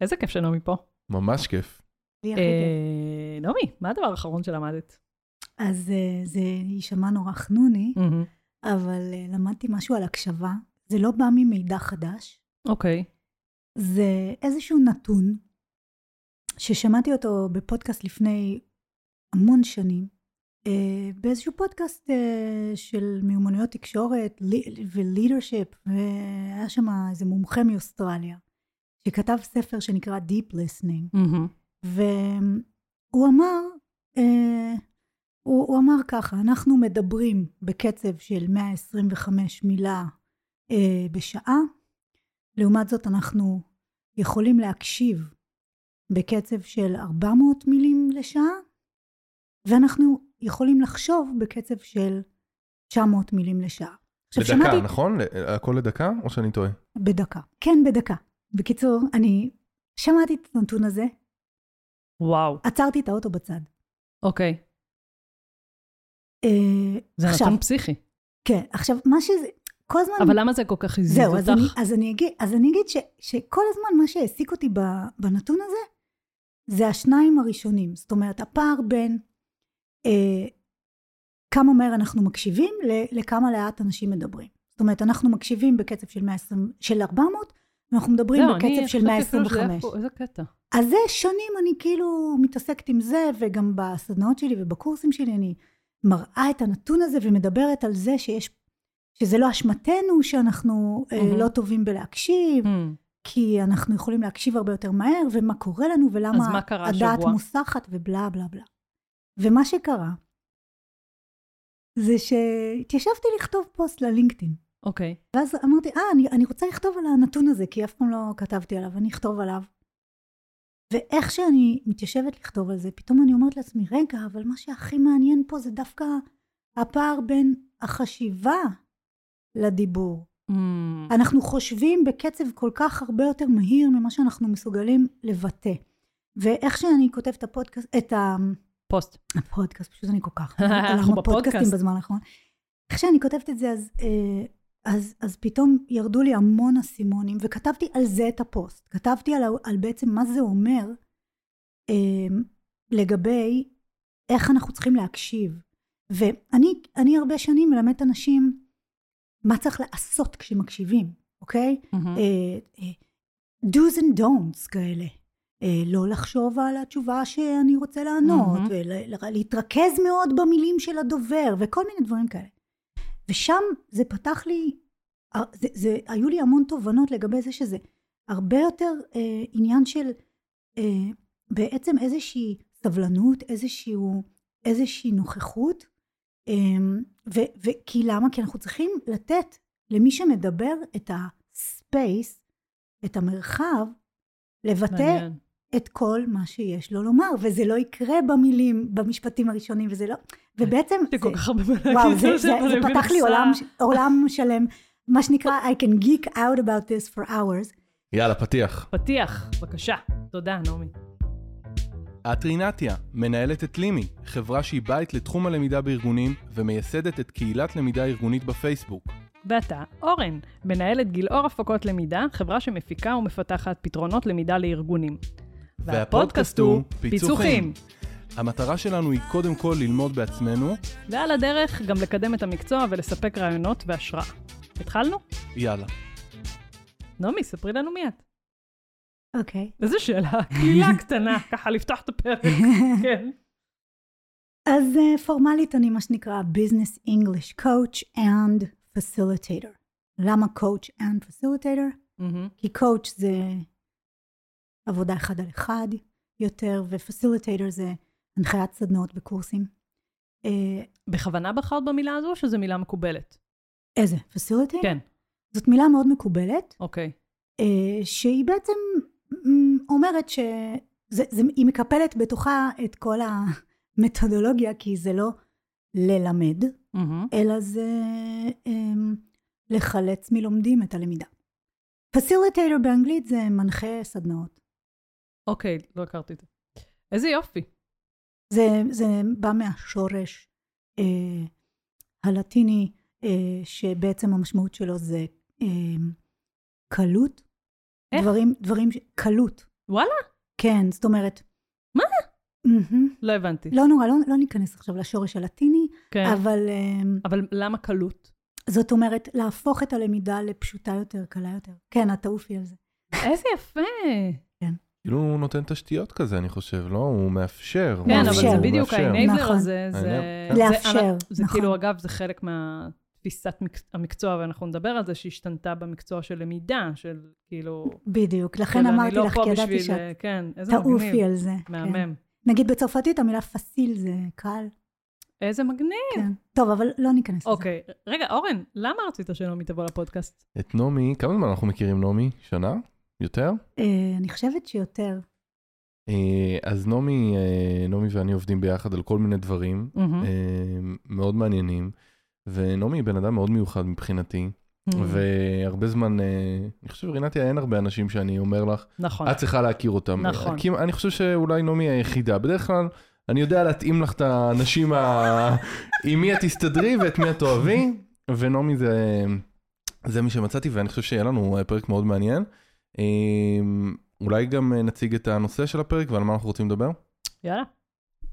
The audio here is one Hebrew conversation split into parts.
איזה כיף שנעמי פה. ממש כיף. הכי כיף. אה, נעמי, מה הדבר האחרון שלמדת? אז אה, זה יישמע נורא חנוני, אבל אה, למדתי משהו על הקשבה. זה לא בא ממידע חדש, אוקיי. זה איזשהו נתון ששמעתי אותו בפודקאסט לפני המון שנים, אה, באיזשהו פודקאסט אה, של מיומנויות תקשורת ולידרשיפ, והיה שם איזה מומחה מאוסטרליה, שכתב ספר שנקרא Deep Listening, והוא אמר, אה, הוא, הוא אמר ככה, אנחנו מדברים בקצב של 125 מילה אה, בשעה, לעומת זאת אנחנו יכולים להקשיב בקצב של 400 מילים לשעה, ואנחנו יכולים לחשוב בקצב של 900 מילים לשעה. עכשיו, בדקה, שמעתי- נכון? הכל לדקה, או שאני טועה? בדקה. כן, בדקה. בקיצור, אני שמעתי את הנתון הזה, וואו, עצרתי את האוטו בצד. אוקיי. אה, זה עכשיו, נתון פסיכי. כן, עכשיו, מה שזה, כל הזמן... אבל למה זה כל כך הזיז זהו, אז אני, אותך? אז אני אגיד, אז אני אגיד ש, שכל הזמן מה שהעסיק אותי בנתון הזה, זה השניים הראשונים. זאת אומרת, הפער בין אה, כמה מהר אנחנו מקשיבים ל, לכמה לאט אנשים מדברים. זאת אומרת, אנחנו מקשיבים בקצב של, 120, של 400, ואנחנו מדברים זהו, בקצב אני של חשבתי אפילו שזה היה 125. פה, איזה קטע. אז זה שנים אני כאילו מתעסקת עם זה, וגם בסדנאות שלי ובקורסים שלי אני מראה את הנתון הזה ומדברת על זה שיש, שזה לא אשמתנו שאנחנו מהמם. לא טובים בלהקשיב, Hmm. כי אנחנו יכולים להקשיב הרבה יותר מהר, ומה קורה לנו, ולמה הדעת השבוע? מוסחת ובלה בלה בלה. ומה שקרה, זה שהתיישבתי לכתוב פוסט ללינקדאין. אוקיי. ואז אמרתי, אה, אני, אני רוצה לכתוב על הנתון הזה, כי אף פעם לא כתבתי עליו, אני אכתוב עליו. ואיך שאני מתיישבת לכתוב על זה, פתאום אני אומרת לעצמי, רגע, אבל מה שהכי מעניין פה זה דווקא הפער בין החשיבה לדיבור. Hmm. אנחנו חושבים בקצב כל כך הרבה יותר מהיר ממה שאנחנו מסוגלים לבטא. ואיך שאני כותבת את הפודקאסט, את ה... פוסט. הפודקאסט, פשוט אני כל כך... אנחנו עולם הפודקאסטים בפודקאסט. בזמן האחרון. איך שאני כותבת את זה, אז, אה, אז, אז פתאום ירדו לי המון אסימונים, וכתבתי על זה את הפוסט. כתבתי על, על בעצם מה זה אומר אה, לגבי איך אנחנו צריכים להקשיב. ואני אני הרבה שנים מלמדת אנשים מה צריך לעשות כשמקשיבים, אוקיי? מהמם. אה, אה, do's and don'ts כאלה. אה, לא לחשוב על התשובה שאני רוצה לענות, מהמם. ולהתרכז מאוד במילים של הדובר, וכל מיני דברים כאלה. ושם זה פתח לי, זה, זה, היו לי המון תובנות לגבי זה שזה הרבה יותר אה, עניין של אה, בעצם איזושהי סבלנות, איזשהו, איזושהי נוכחות. אה, ו, וכי למה? כי אנחנו צריכים לתת למי שמדבר את הספייס, את המרחב, לבטא מעניין. את כל מה שיש לו לומר, וזה לא יקרה במילים, במשפטים הראשונים, וזה לא... ובעצם... יש לי כל זה- כך הרבה מה להגיד וואו, זה, פתח לי. עולם, עולם שלם, מה שנקרא, I can geek out about this for hours. יאללה, פתיח. פתיח, בבקשה. תודה, נעמי. את רינתיה, מנהלת את לימי, חברה שהיא בית לתחום הלמידה בארגונים ומייסדת את קהילת למידה ארגונית בפייסבוק. ואתה, אורן, מנהלת גילאור הפקות למידה, חברה שמפיקה ומפתחת פתרונות למידה לארגונים. והפודקאסט הוא פיצוחים. המטרה שלנו היא קודם כל ללמוד בעצמנו, ועל הדרך גם לקדם את המקצוע ולספק רעיונות והשראה. התחלנו? יאללה. נעמי, ספרי לנו מי את. אוקיי. איזה שאלה, קלילה קטנה, ככה לפתוח את הפרק. כן. אז אה, פורמלית אני מה שנקרא Business English Coach and Facilitator. למה Coach and Facilitator? מהמם. כי Coach זה עבודה אחד על אחד יותר, ו-Facilitator זה הנחיית סדנאות בקורסים. אה, בכוונה בחרת במילה הזו, או שזו מילה מקובלת? איזה? Facilitator? כן, זאת מילה מאוד מקובלת, אוקיי. אה, שהיא בעצם אומרת שהיא מקפלת בתוכה את כל המתודולוגיה, כי זה לא ללמד, מהמם. אלא זה אמ, לחלץ מלומדים את הלמידה. פסיליטייטור באנגלית זה מנחה סדנאות. אוקיי, לא הכרתי את זה. איזה יופי. זה, זה בא מהשורש אה, הלטיני, אה, שבעצם המשמעות שלו זה אה, קלות. איך? דברים, דברים, ש- קלות. וואלה? כן, זאת אומרת... מה? מהמם. לא הבנתי. לא נורא, לא, לא ניכנס עכשיו לשורש הלטיני, כן. אבל אמ, אבל למה קלות? זאת אומרת, להפוך את הלמידה לפשוטה יותר, קלה יותר. כן, את תעופי על זה. איזה יפה. כאילו הוא נותן תשתיות כזה, אני חושב, לא? הוא מאפשר. כן, אבל. זה בדיוק. האנבלר נכון. הזה. זה- האנבלר. זה- לאפשר, זה נכון. כאילו, אגב, זה חלק מהתפיסת מק- המקצוע, ואנחנו נדבר על זה, שהשתנתה במקצוע של למידה, של כאילו... בדיוק, לכן של אמרתי לא לך, כי ידעתי שאת אה, כן, איזה מגניב. תעופי על זה. כן. מהמם. נגיד בצרפתית המילה פסיל זה קל. איזה מגניב. כן. טוב, אבל לא ניכנס לזה. אוקיי, רגע, אורן, למה רצית שנעמי תבוא לפודקאסט? את נעמי, כמה זמן אנחנו מכירים נעמי? שנה? יותר? אה, אני חושבת שיותר. אה, אז נעמי, אה, נעמי ואני עובדים ביחד על כל מיני דברים מאוד מעניינים, ונעמי היא בן אדם מאוד מיוחד מבחינתי, והרבה זמן, אני חושב, רינתיה, אין הרבה אנשים שאני אומר לך, נכון. את צריכה להכיר אותם. נכון. כי אני חושב שאולי נעמי היחידה. בדרך כלל, אני יודע להתאים לך את האנשים ה... עם מי את תסתדרי ואת מי את אוהבי, ונעמי זה, זה מי שמצאתי, ואני חושב שיהיה לנו פרק מאוד מעניין. אה, אולי גם אה, נציג את הנושא של הפרק ועל מה אנחנו רוצים לדבר? יאללה.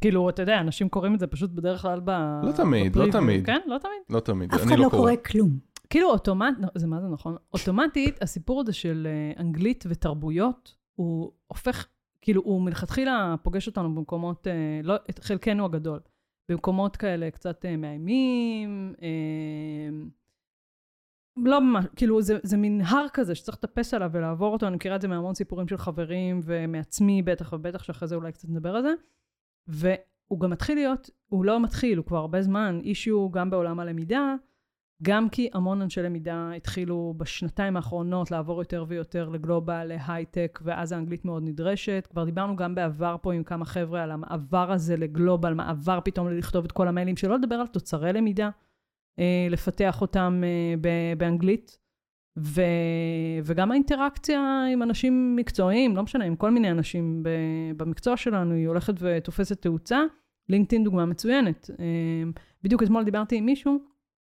כאילו, אתה יודע, אנשים קוראים את זה פשוט בדרך כלל ב... לא תמיד, לא. תמיד. כן? לא תמיד. לא תמיד, אף אני אחד לא לא קורא. קורא כלום. כאילו אוטומט, לא, זה מה זה נכון? אוטומטית, הסיפור הזה של אה, אנגלית ותרבויות, הוא הופך, כאילו, הוא מלכתחילה פוגש אותנו במקומות, אה, לא, את חלקנו הגדול, במקומות כאלה קצת מאיימים, אה, לא ממש, כאילו, זה, זה מין הר כזה שצריך לטפס עליו ולעבור אותו, אני מכירה את זה מהמון סיפורים של חברים ומעצמי בטח ובטח, שאחרי זה אולי קצת נדבר על זה. והוא גם מתחיל להיות, הוא לא מתחיל, הוא כבר הרבה זמן אישיו גם בעולם הלמידה, גם כי המון אנשי למידה התחילו בשנתיים האחרונות לעבור יותר ויותר לגלובל, להייטק, ואז האנגלית מאוד נדרשת. כבר דיברנו גם בעבר פה עם כמה חבר'ה על המעבר הזה לגלובל, מעבר פתאום לכתוב את כל המיילים, שלא לדבר על תוצרי למידה, לפתח אותם אה, באנגלית. ו... וגם האינטראקציה עם אנשים מקצועיים, לא משנה, עם כל מיני אנשים ב... במקצוע שלנו, היא הולכת ותופסת תאוצה. לינקדאין דוגמה מצוינת. אה, בדיוק אתמול דיברתי עם מישהו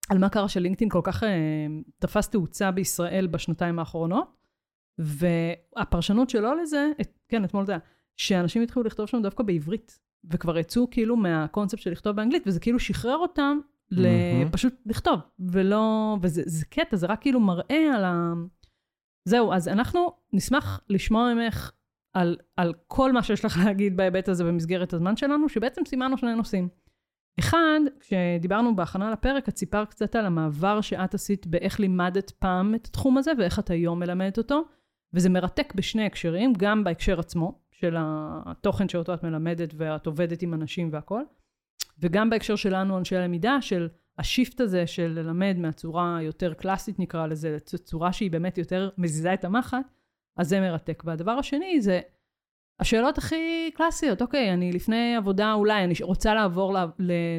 על מה קרה שלינקדאין כל כך אה, תפס תאוצה בישראל בשנתיים האחרונות, והפרשנות שלו לזה, את, כן, אתמול זה היה, שאנשים התחילו לכתוב שם דווקא בעברית, וכבר יצאו כאילו מהקונספט של לכתוב באנגלית, וזה כאילו שחרר אותם מהמם. פשוט לכתוב, ולא, וזה זה קטע, זה רק כאילו מראה על ה... זהו, אז אנחנו נשמח לשמוע ממך על, על כל מה שיש לך להגיד בהיבט הזה במסגרת הזמן שלנו, שבעצם סימנו שני נושאים. אחד, כשדיברנו בהכנה לפרק, את סיפרת קצת על המעבר שאת עשית באיך לימדת פעם את התחום הזה ואיך את היום מלמדת אותו, וזה מרתק בשני הקשרים, גם בהקשר עצמו, של התוכן שאותו את מלמדת ואת עובדת עם אנשים והכל, וגם בהקשר שלנו, אנשי הלמידה, של השיפט הזה של ללמד מהצורה היותר קלאסית נקרא לזה, לצורה שהיא באמת יותר מזיזה את המחט, אז זה מרתק. והדבר השני זה השאלות הכי קלאסיות, אוקיי, אני לפני עבודה אולי, אני רוצה לעבור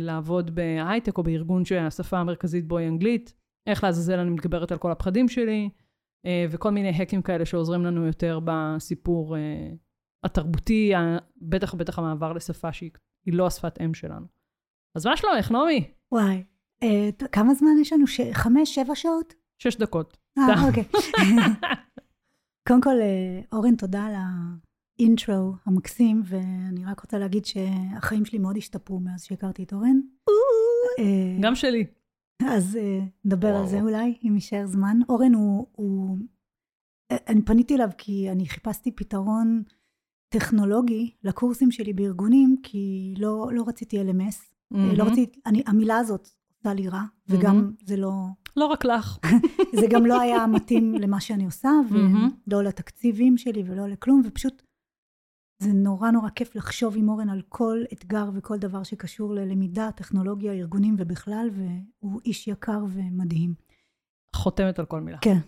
לעבוד בהייטק או בארגון שהשפה המרכזית בו היא אנגלית, איך לעזאזל אני מתגברת על כל הפחדים שלי, אה, וכל מיני האקים כאלה שעוזרים לנו יותר בסיפור אה, התרבותי, בטח ובטח המעבר לשפה שהיא היא לא השפת אם שלנו. אז מה שלומך, נעמי? וואי. אה, ת- כמה זמן יש לנו? ש... חמש, שבע שעות? שש דקות. אה. אוקיי. קודם כל, אה, אורן, תודה על האינטרו המקסים, ואני רק רוצה להגיד שהחיים שלי מאוד השתפרו מאז שהכרתי את אורן. אה, גם שלי. אז אה, נדבר על. זה אולי, אם יישאר זמן. אורן הוא, הוא... אני פניתי אליו כי אני חיפשתי פתרון טכנולוגי לקורסים שלי בארגונים, כי לא, לא רציתי LMS. אה, לא. רציתי, אני, המילה הזאת עושה לי רע, וגם זה לא... לא רק לך. זה גם לא היה מתאים למה שאני עושה. ולא לתקציבים שלי ולא לכלום, ופשוט זה נורא נורא כיף לחשוב עם אורן על כל אתגר וכל דבר שקשור ללמידה, טכנולוגיה, ארגונים ובכלל, והוא איש יקר ומדהים. חותמת על כל מילה. כן.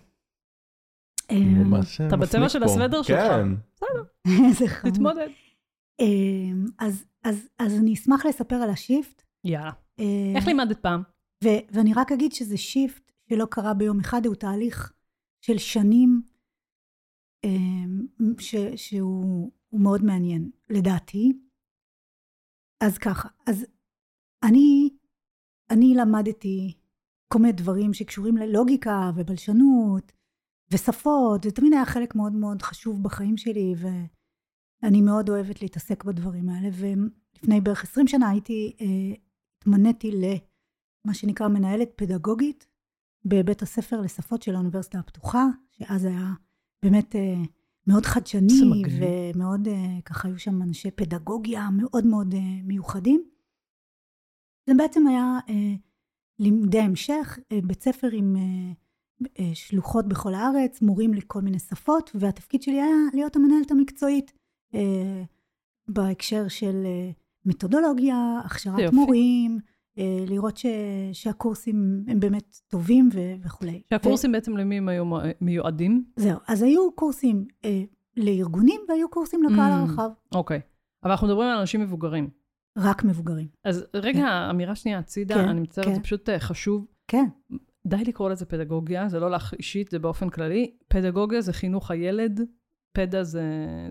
ממש אתה בצבע של. הסוודר שלך. כן. איזה חמוד. תתמודד. אמ, אז, אז, אז אני אשמח לספר על ה shift. יאללה. אה, איך לימדת פעם? ו- ואני רק אגיד שזה shift שלא קרה ביום אחד, הוא תהליך של שנים אמ, ש- שהוא הוא מאוד מעניין, לדעתי. אז ככה, אז אני, אני למדתי כל מיני דברים שקשורים ללוגיקה ובלשנות ושפות, זה תמיד היה חלק מאוד מאוד חשוב בחיים שלי, ו- אני מאוד אוהבת להתעסק בדברים האלה, ולפני בערך 20 שנה הייתי, אה, התמניתי למה שנקרא מנהלת פדגוגית בבית הספר לשפות של האוניברסיטה הפתוחה, שאז היה באמת אה, מאוד חדשני. ומאוד, אה, ככה היו שם אנשי פדגוגיה מאוד מאוד מיוחדים. זה בעצם היה לימודי המשך, בית ספר עם שלוחות בכל הארץ, מורים לכל מיני שפות, והתפקיד שלי היה להיות המנהלת המקצועית בהקשר של אה, מתודולוגיה, הכשרת יופי. מורים, אה, לראות ש, שהקורסים הם באמת טובים ו, וכולי. שהקורסים בעצם למי הם היו מיועדים? זהו, אז היו קורסים אה, לארגונים והיו קורסים לקהל Mm. הרחב, אוקיי. אבל אנחנו מדברים על אנשים מבוגרים. רק מבוגרים. אז רגע, אמירה שנייה הצידה, כן, אני מצטערת, כן. זה פשוט אה, חשוב. כן, די לקרוא לזה פדגוגיה, זה לא לך אישית, זה באופן כללי. פדגוגיה זה חינוך הילד, פדה זה...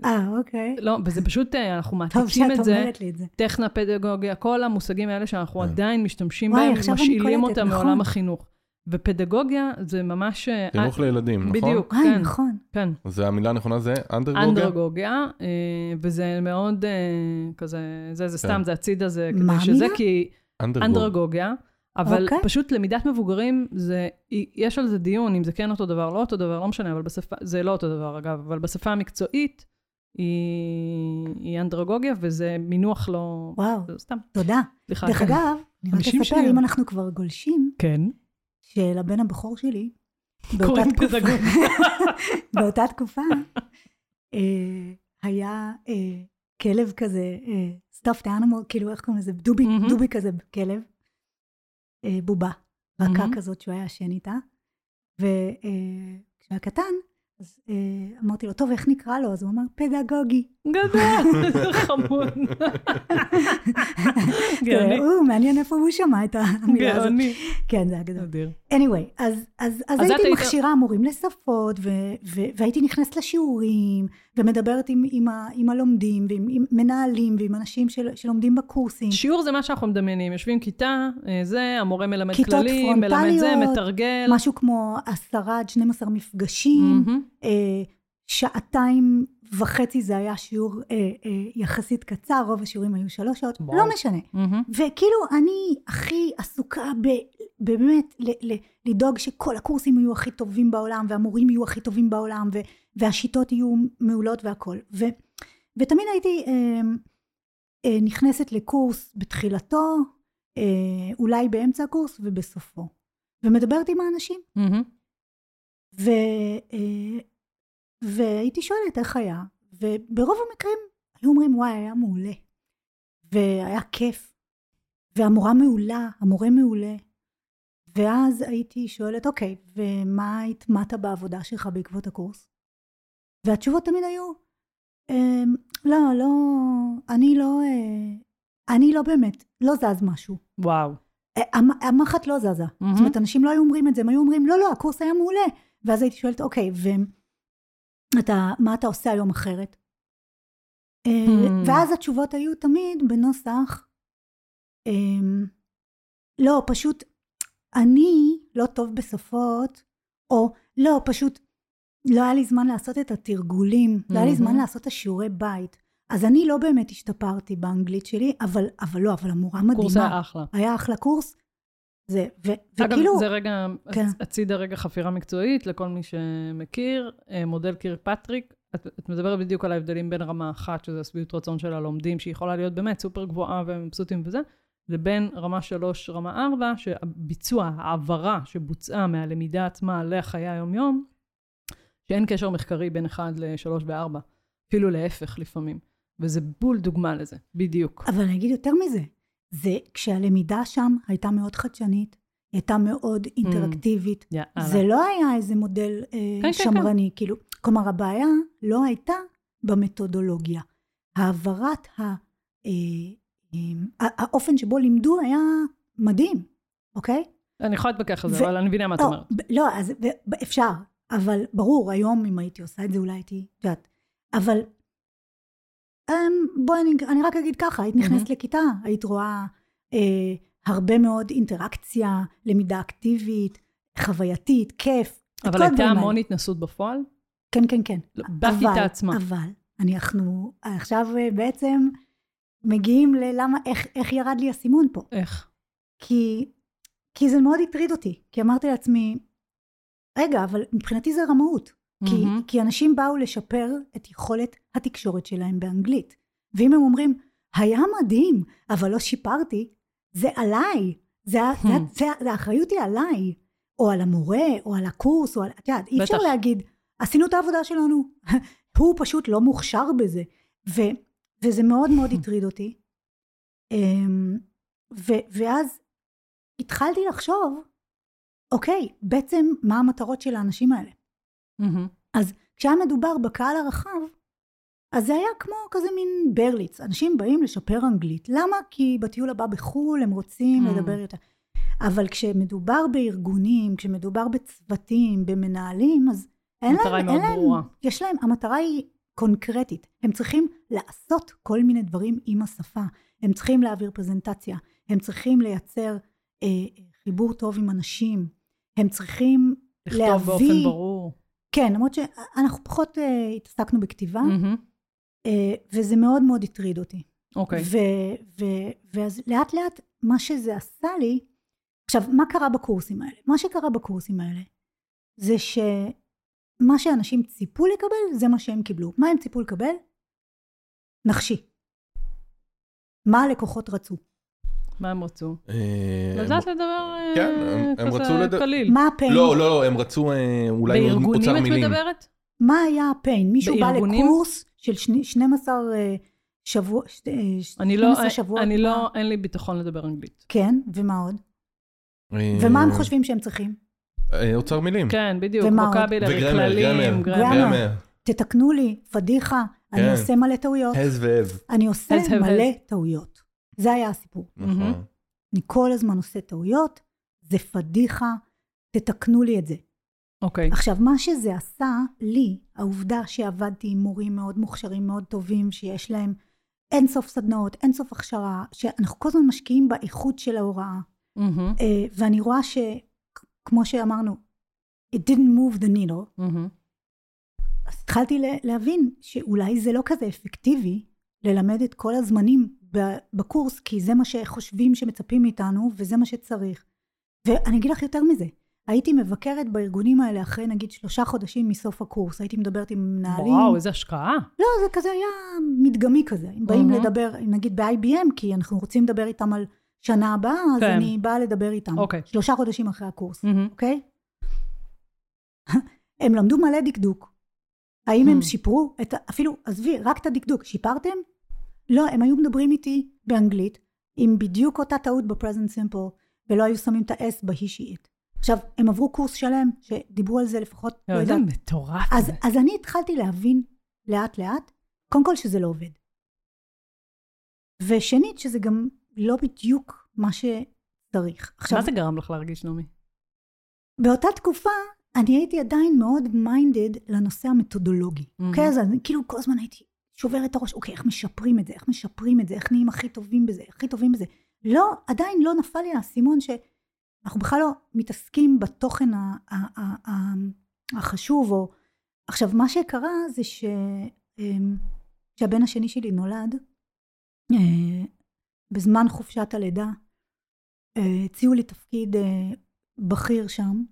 אה, אוקיי. לא, וזה פשוט, אה, אנחנו טוב מעתיקים שאת את זה, אומרת לי את זה. טכנה פדגוגיה, כל המושגים האלה שאנחנו כן. עדיין משתמשים וואי, בהם, משאילים אותם נכון. מעולם החינוך. ופדגוגיה זה ממש... אה, חינוך לילדים, נכון? בדיוק, וואי, כן, נכון. כן. אז המילה הנכונה זה אנדרגוגיה? אנדרגוגיה, אה, וזה מאוד אה, כזה, זה, זה סתם, כן. זה הצידה, זה כדי שזה? כי אנדרגוגיה. אבל אוקיי. פשוט למידת מבוגרים, זה, יש על זה דיון, אם זה כן אותו דבר, לא אותו דבר, לא משנה, אבל בשפה, זה לא אותו דבר אגב, אבל בשפה המקצועית, היא, היא אנדרגוגיה, וזה מינוח לא... וואו, זה סתם, תודה. סליחה. דרך כן. אגב, אני רק 50 אספר. אם אנחנו כבר גולשים, כן. שלבן הבכור שלי, באותה תקופה. באותה תקופה, אה, היה אה, כלב כזה, סטאפט אנימל, כאילו איך קוראים לזה? דובי. דובי כזה כלב, אה, בובה, רכה מהמם. כזאת שהוא היה ישן איתה, וכשהיה קטן, אז אה, אמרתי לו, טוב, איך נקרא לו? אז הוא אמר, פדגוגי. גדול, איזה חמוד. גאוני. הוא, מעניין איפה הוא שמע את המילה הזאת. גאוני. כן, זה היה גדול. אדיר. anyway, אז, הייתי היית- מכשירה מורים לשפות, והייתי נכנסת לשיעורים, ומדברת עם, הלומדים, ועם עם מנהלים, ועם אנשים של, שלומדים בקורסים. שיעור זה מה שאנחנו מדמיינים, יושבים כיתה, אה, זה, המורה מלמד כללים, מלמד זה, מתרגל. משהו כמו עשרה עד 12 מפגשים. אה, שעתיים וחצי זה היה שיעור אה, אה, יחסית קצר, רוב השיעורים היו שלוש שעות, וואו. לא משנה. מהמם. וכאילו אני הכי עסוקה ב, באמת ל, ל, לדאוג שכל הקורסים יהיו הכי טובים בעולם והמורים יהיו הכי טובים בעולם ו, והשיטות יהיו מעולות והכל. ו, ותמיד הייתי אה, אה, נכנסת לקורס בתחילתו, אה, אולי באמצע הקורס ובסופו. ומדברת עם האנשים. מהמם. ו, אה, והייתי שואלת איך היה, וברוב המקרים היו אומרים וואי היה מעולה, והיה כיף, והמורה מעולה, המורה מעולה, ואז הייתי שואלת אוקיי, ומה הטמעת בעבודה שלך בעקבות הקורס? והתשובות תמיד היו, "אמ, לא, לא, אני לא, אה, אני לא באמת, לא זז משהו. וואו. אה, המ- המחט לא זזה. מהמם. זאת אומרת, אנשים לא היו אומרים את זה, הם היו אומרים, לא, לא, הקורס היה מעולה. ואז הייתי שואלת, אוקיי, ואתה, מה אתה עושה היום אחרת? אה, Hmm. ואז התשובות היו תמיד בנוסח, אמ, לא, פשוט, אני לא טוב בשפות, או לא, פשוט לא היה לי זמן לעשות את התרגולים, לא היה לי זמן מהמם. לעשות את השיעורי בית. אז אני לא באמת השתפרתי באנגלית שלי, אבל, אבל לא, אבל המורה מדהימה. קורס היה אחלה. היה אחלה קורס. זה, ו, אגב, וכאילו, זה רגע, כן. הצידה רגע חפירה מקצועית לכל מי שמכיר, אה, מודל קירפטריק. את, את מדברת בדיוק על ההבדלים בין רמה אחת, שזה השביעות רצון של הלומדים, שהיא יכולה להיות באמת סופר גבוהה ומבסוטים וזה, לבין רמה שלוש, רמה ארבע, שהביצוע, העברה שבוצעה מהלמידה עצמה לחיי היום-יום, שאין קשר מחקרי בין אחד לשלוש וארבע, אפילו להפך לפעמים. וזה בול דוגמה לזה, בדיוק. אבל אני אגיד יותר מזה, זה כשהלמידה שם הייתה מאוד חדשנית, הייתה מאוד אינטראקטיבית, יאללה. זה לא היה איזה מודל אה, כן, כן, שמרני, כאילו, כלומר הבעיה לא הייתה במתודולוגיה. העברת ה... אה, אה, האופן שבו לימדו היה מדהים, אוקיי? אני יכולה להתווכח על זה, אבל אני מבינה מה את לא, אומרת. לא, אז אפשר, אבל ברור, היום אם הייתי עושה את זה אולי הייתי, את יודעת, אבל אמ, בואי אני, אני רק אגיד ככה, היית נכנסת לכיתה, היית רואה אה, הרבה מאוד אינטראקציה, למידה אקטיבית, חווייתית, כיף, אבל הייתה המון. התנסות בפועל? כן, כן, כן. לא, בכיתה אבל- עצמה. אבל אנחנו עכשיו אה, בעצם מגיעים ללמה, איך, איך ירד לי האסימון פה. איך? כי, כי זה מאוד הטריד אותי. כי אמרתי לעצמי, רגע, אבל מבחינתי זה רמאות. כי, מהמם. כי אנשים באו לשפר את יכולת התקשורת שלהם באנגלית. ואם הם אומרים, היה מדהים, אבל לא שיפרתי, זה עליי. זה, זה, Hmm. זה, זה, האחריות היא עליי. או על המורה, או על הקורס, או על... את יודעת, אי אפשר. להגיד, עשינו את העבודה שלנו. הוא פשוט לא מוכשר בזה. ו, וזה מאוד מאוד הטריד אותי. אמ, ו, ואז התחלתי לחשוב, אוקיי, בעצם מה המטרות של האנשים האלה? מהמם. כשהיה מדובר בקהל הרחב, אז זה היה כמו כזה מין ברליץ. אנשים באים לשפר אנגלית. למה? כי בטיול הבא בחו"ל הם רוצים Mm. לדבר יותר. אבל כשמדובר בארגונים, כשמדובר בצוותים, במנהלים, אז אין להם, המטרה היא אין מאוד ברורה. יש להם, המטרה היא קונקרטית. הם צריכים לעשות כל מיני דברים עם השפה. הם צריכים להעביר פרזנטציה. הם צריכים לייצר אה, חיבור טוב עם אנשים. הם צריכים לכתוב להביא... באופן ברור. כן, למרות שאנחנו פחות אה, התעסקנו בכתיבה, מהמם. אה, וזה מאוד מאוד הטריד אותי. אוקיי. ו- ו- ואז לאט לאט מה שזה עשה לי, עכשיו מה קרה בקורסים האלה? מה שקרה בקורסים האלה זה שמה שאנשים ציפו לקבל זה מה שהם קיבלו. מה הם ציפו לקבל? נחשי. מה הלקוחות רצו? מה הם רצו? אה, לדעת לדבר אה, כן, כזה קליל. מה הפיין? לא, לא, לא, הם רצו אה, אולי בארגונים אוצר את מילים. מדברת? מה היה הפיין? מישהו בא בארגונים? לקורס של שני- 12 אה, שבוע, שת- אה, אני לא, 12 שבועות. אני? לא, אין לי ביטחון לדבר אנגלית. כן, ומה עוד? ומה הם חושבים שהם צריכים? אוצר מילים. כן, בדיוק, ומה עוד? ווקאבילרי, וגרמר, כללים, גרמר. תתקנו לי, פדיחה, אני כן. עושה מלא טעויות. הז והז. אני עושה מלא. טעויות. זה היה הסיפור. נכון. אני כל הזמן עושה טעויות, זה פדיחה, תתקנו לי את זה. אוקיי. עכשיו, מה שזה עשה לי, העובדה שעבדתי עם מורים מאוד מוכשרים, מאוד טובים, שיש להם אין סוף סדנאות, אין סוף הכשרה, שאנחנו כל הזמן משקיעים באיכות של ההוראה, אה, ואני רואה שכמו שאמרנו, it didn't move the needle, מהמם. אז התחלתי להבין שאולי זה לא כזה אפקטיבי ללמד את כל הזמנים בקורס, כי זה מה שחושבים שמצפים מאיתנו, וזה מה שצריך. ואני אגיד לך יותר מזה, הייתי מבקרת בארגונים האלה אחרי נגיד שלושה חודשים מסוף הקורס, הייתי מדברת עם מנהלים. וואו, איזה השקעה. לא, זה כזה היה מדגמי כזה. אם באים מהמם. לדבר, נגיד ב-IBM, כי אנחנו רוצים לדבר איתם על שנה הבאה, אז כן. אני באה לדבר איתם. אוקיי. שלושה חודשים אחרי הקורס. אוקיי? הם למדו מלא דקדוק. האם הם Hmm. שיפרו את, אפילו, עזבי, רק את הדקדוק, שיפרתם? לא, הם היו מדברים איתי באנגלית, עם בדיוק אותה טעות ב-present simple, ולא היו שמים את ה-s she it. עכשיו, הם עברו קורס שלם, שדיברו על זה לפחות, לא לא, יודעת. מטורף אז, זה. אז אני התחלתי להבין לאט לאט, קודם כל שזה לא עובד. ושנית, שזה גם לא בדיוק מה שצריך. עכשיו, מה זה גרם לך להרגיש, נעמי? באותה תקופה, אני הייתי עדיין מאוד מיינדד לנושא המתודולוגי. מהמם. אוקיי, אז אני כאילו כל הזמן הייתי שוברת את הראש, אוקיי, איך משפרים את זה, איך משפרים את זה, איך נהיים הכי טובים בזה, הכי טובים בזה. לא, עדיין לא נפל לי האסימון שאנחנו בכלל לא מתעסקים בתוכן ה- ה- ה- ה- החשוב, או... עכשיו, מה שקרה זה ש... אמ, שהבן השני שלי נולד, אה, בזמן חופשת הלידה, אה, הציעו לי תפקיד אה, בכיר שם.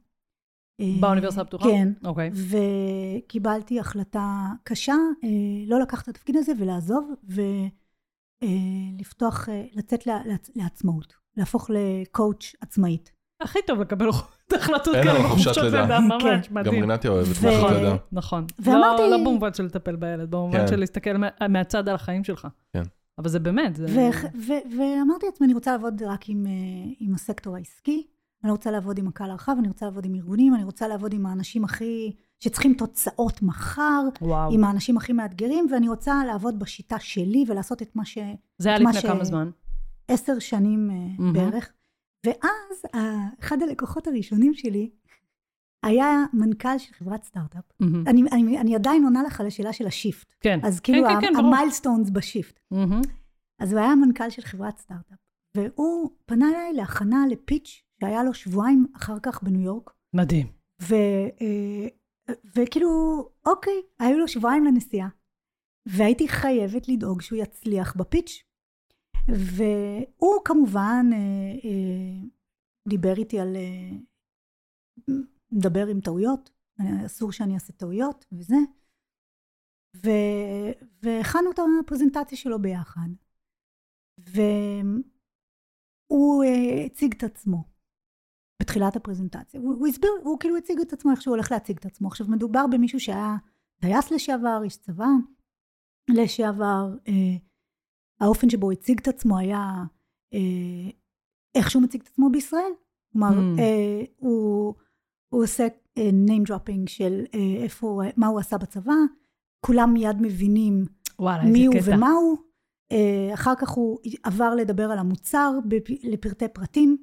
אה, באוניברסיטה הפתוחה? כן. אוקיי. וקיבלתי החלטה קשה אה, לא לקחת את התפקיד הזה ולעזוב ולפתוח, לצאת לה- לעצ- לעצמאות, להפוך לקואוצ' עצמאית. הכי טוב לקבל את ההחלטות אין כאלה לנו חופשת בחופשות לידה. ממש כן. גם מדהים. רינתי אוהבת חופשת לידה. נכון. ואמרתי- לא, לא במובן של לטפל בילד, במובן כן. של להסתכל מה- מהצד על החיים שלך. כן. אבל זה באמת, זה... ואמרתי לעצמי, אני רוצה לעבוד רק אה, עם הסקטור העסקי, אני רוצה לעבוד עם הקהל הרחב, אני רוצה לעבוד עם ארגונים, אני רוצה לעבוד עם האנשים הכי, שצריכים תוצאות מחר, וואו. עם האנשים הכי מאתגרים, ואני רוצה לעבוד בשיטה שלי ולעשות את מה ש... זה היה לפני ש- כמה זמן? עשר שנים אה, מהמם. בערך. ואז ה- אחד הלקוחות הראשונים שלי היה מנכ"ל של חברת סטארט-אפ. מהמם. אני, אני, אני עדיין עונה לך על השאלה של ה shift. כן. אז כאילו כן, כן, ברור. ה milestones ב shift. מהמם. אז הוא היה מנכ"ל של חברת סטארט-אפ, והוא פנה אליי להכנה ל pitch שהיה לו שבועיים אחר כך בניו יורק, מדהים. ו, אה, וכאילו, אוקיי, היו לו שבועיים לנסיעה. והייתי חייבת לדאוג שהוא יצליח ב pitch. והוא כמובן אה, אה, דיבר איתי על... מדבר עם טעויות, אסור שאני אעשה טעויות וזה. ו... והכנו את הפרזנטציה שלו ביחד. והוא הציג את עצמו בתחילת הפרזנטציה. הוא, הוא הסביר, הוא כאילו הציג את עצמו איך שהוא הולך להציג את עצמו. עכשיו מדובר במישהו שהיה טייס לשעבר, איש צבא לשעבר. Uh, האופן שבו הוא הציג את עצמו היה uh, איך שהוא מציג את עצמו בישראל. כלומר, mm. uh, הוא, הוא עושה uh, name dropping של uh, איפה, מה הוא עשה בצבא. כולם מיד מבינים וואלה, מי הוא ומה הוא. אה, אחר כך הוא עבר לדבר על המוצר לפרטי פרטים.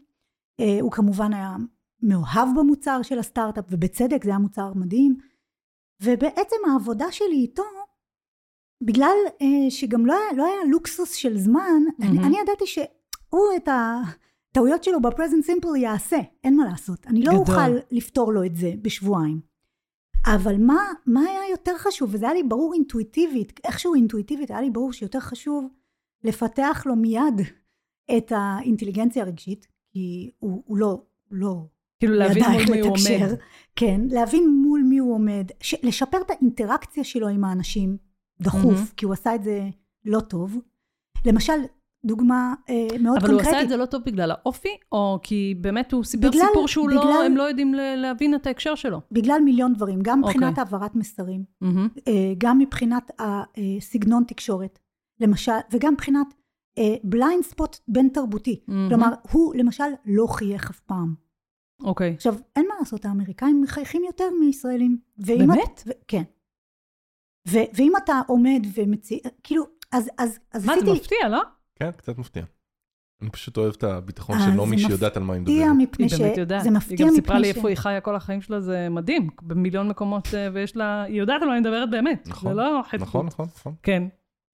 אה, הוא כמובן היה מאוהב במוצר של הסטארט-אפ, ובצדק, זה היה מוצר מדהים. ובעצם העבודה שלי איתו, בגלל אה, שגם לא היה, לא היה לוקסוס של זמן, mm-hmm. אני, אני ידעתי שהוא את הטעויות שלו בפרזנט סימפל יעשה, אין מה לעשות. אני לא אוכל לפתור לו את זה בשבועיים. אבל מה, מה היה יותר חשוב, וזה היה לי ברור אינטואיטיבית, איכשהו אינטואיטיבית היה לי ברור שיותר חשוב לפתח לו מיד את האינטליגנציה הרגשית, כי הוא, הוא לא, לא כאילו להבין מול מי הוא עומד. כן, להבין מול מי הוא עומד, ש, לשפר את האינטראקציה שלו עם האנשים דחוף, mm-hmm. כי הוא עשה את זה לא טוב. למשל, דוגמה אה, מאוד אבל קונקרטית. אבל הוא עשה את זה לא טוב בגלל האופי, או כי באמת הוא סיפר בגלל, סיפור שהוא לא, בגלל, לא, הם לא יודעים להבין את ההקשר שלו? בגלל מיליון דברים, גם מבחינת okay. אוקיי. העברת מסרים, mm-hmm. אה, גם מבחינת הסגנון תקשורת, למשל, וגם מבחינת בליינד ספוט בין תרבותי. Mm-hmm. כלומר, הוא למשל לא חייך אף פעם. אוקיי. Okay. עכשיו, אין מה לעשות, האמריקאים מחייכים יותר מישראלים. באמת? את, ו, כן. ו, ואם אתה עומד ומציע, כאילו, אז, אז, אז מה, עשיתי... מה, זה מפתיע, לא? כן, קצת מפתיע. אני פשוט אוהב את הביטחון של נעמי שיודעת על מה היא מדברת. מפני ש... היא באמת יודעת. זה מפתיע מפני ש... היא גם סיפרה לי איפה היא חיה כל החיים שלה, זה מדהים. במיליון מקומות, אה, ויש לה... היא יודעת על מה היא מדברת באמת. נכון. זה לא. נכון, נכון, נכון. כן.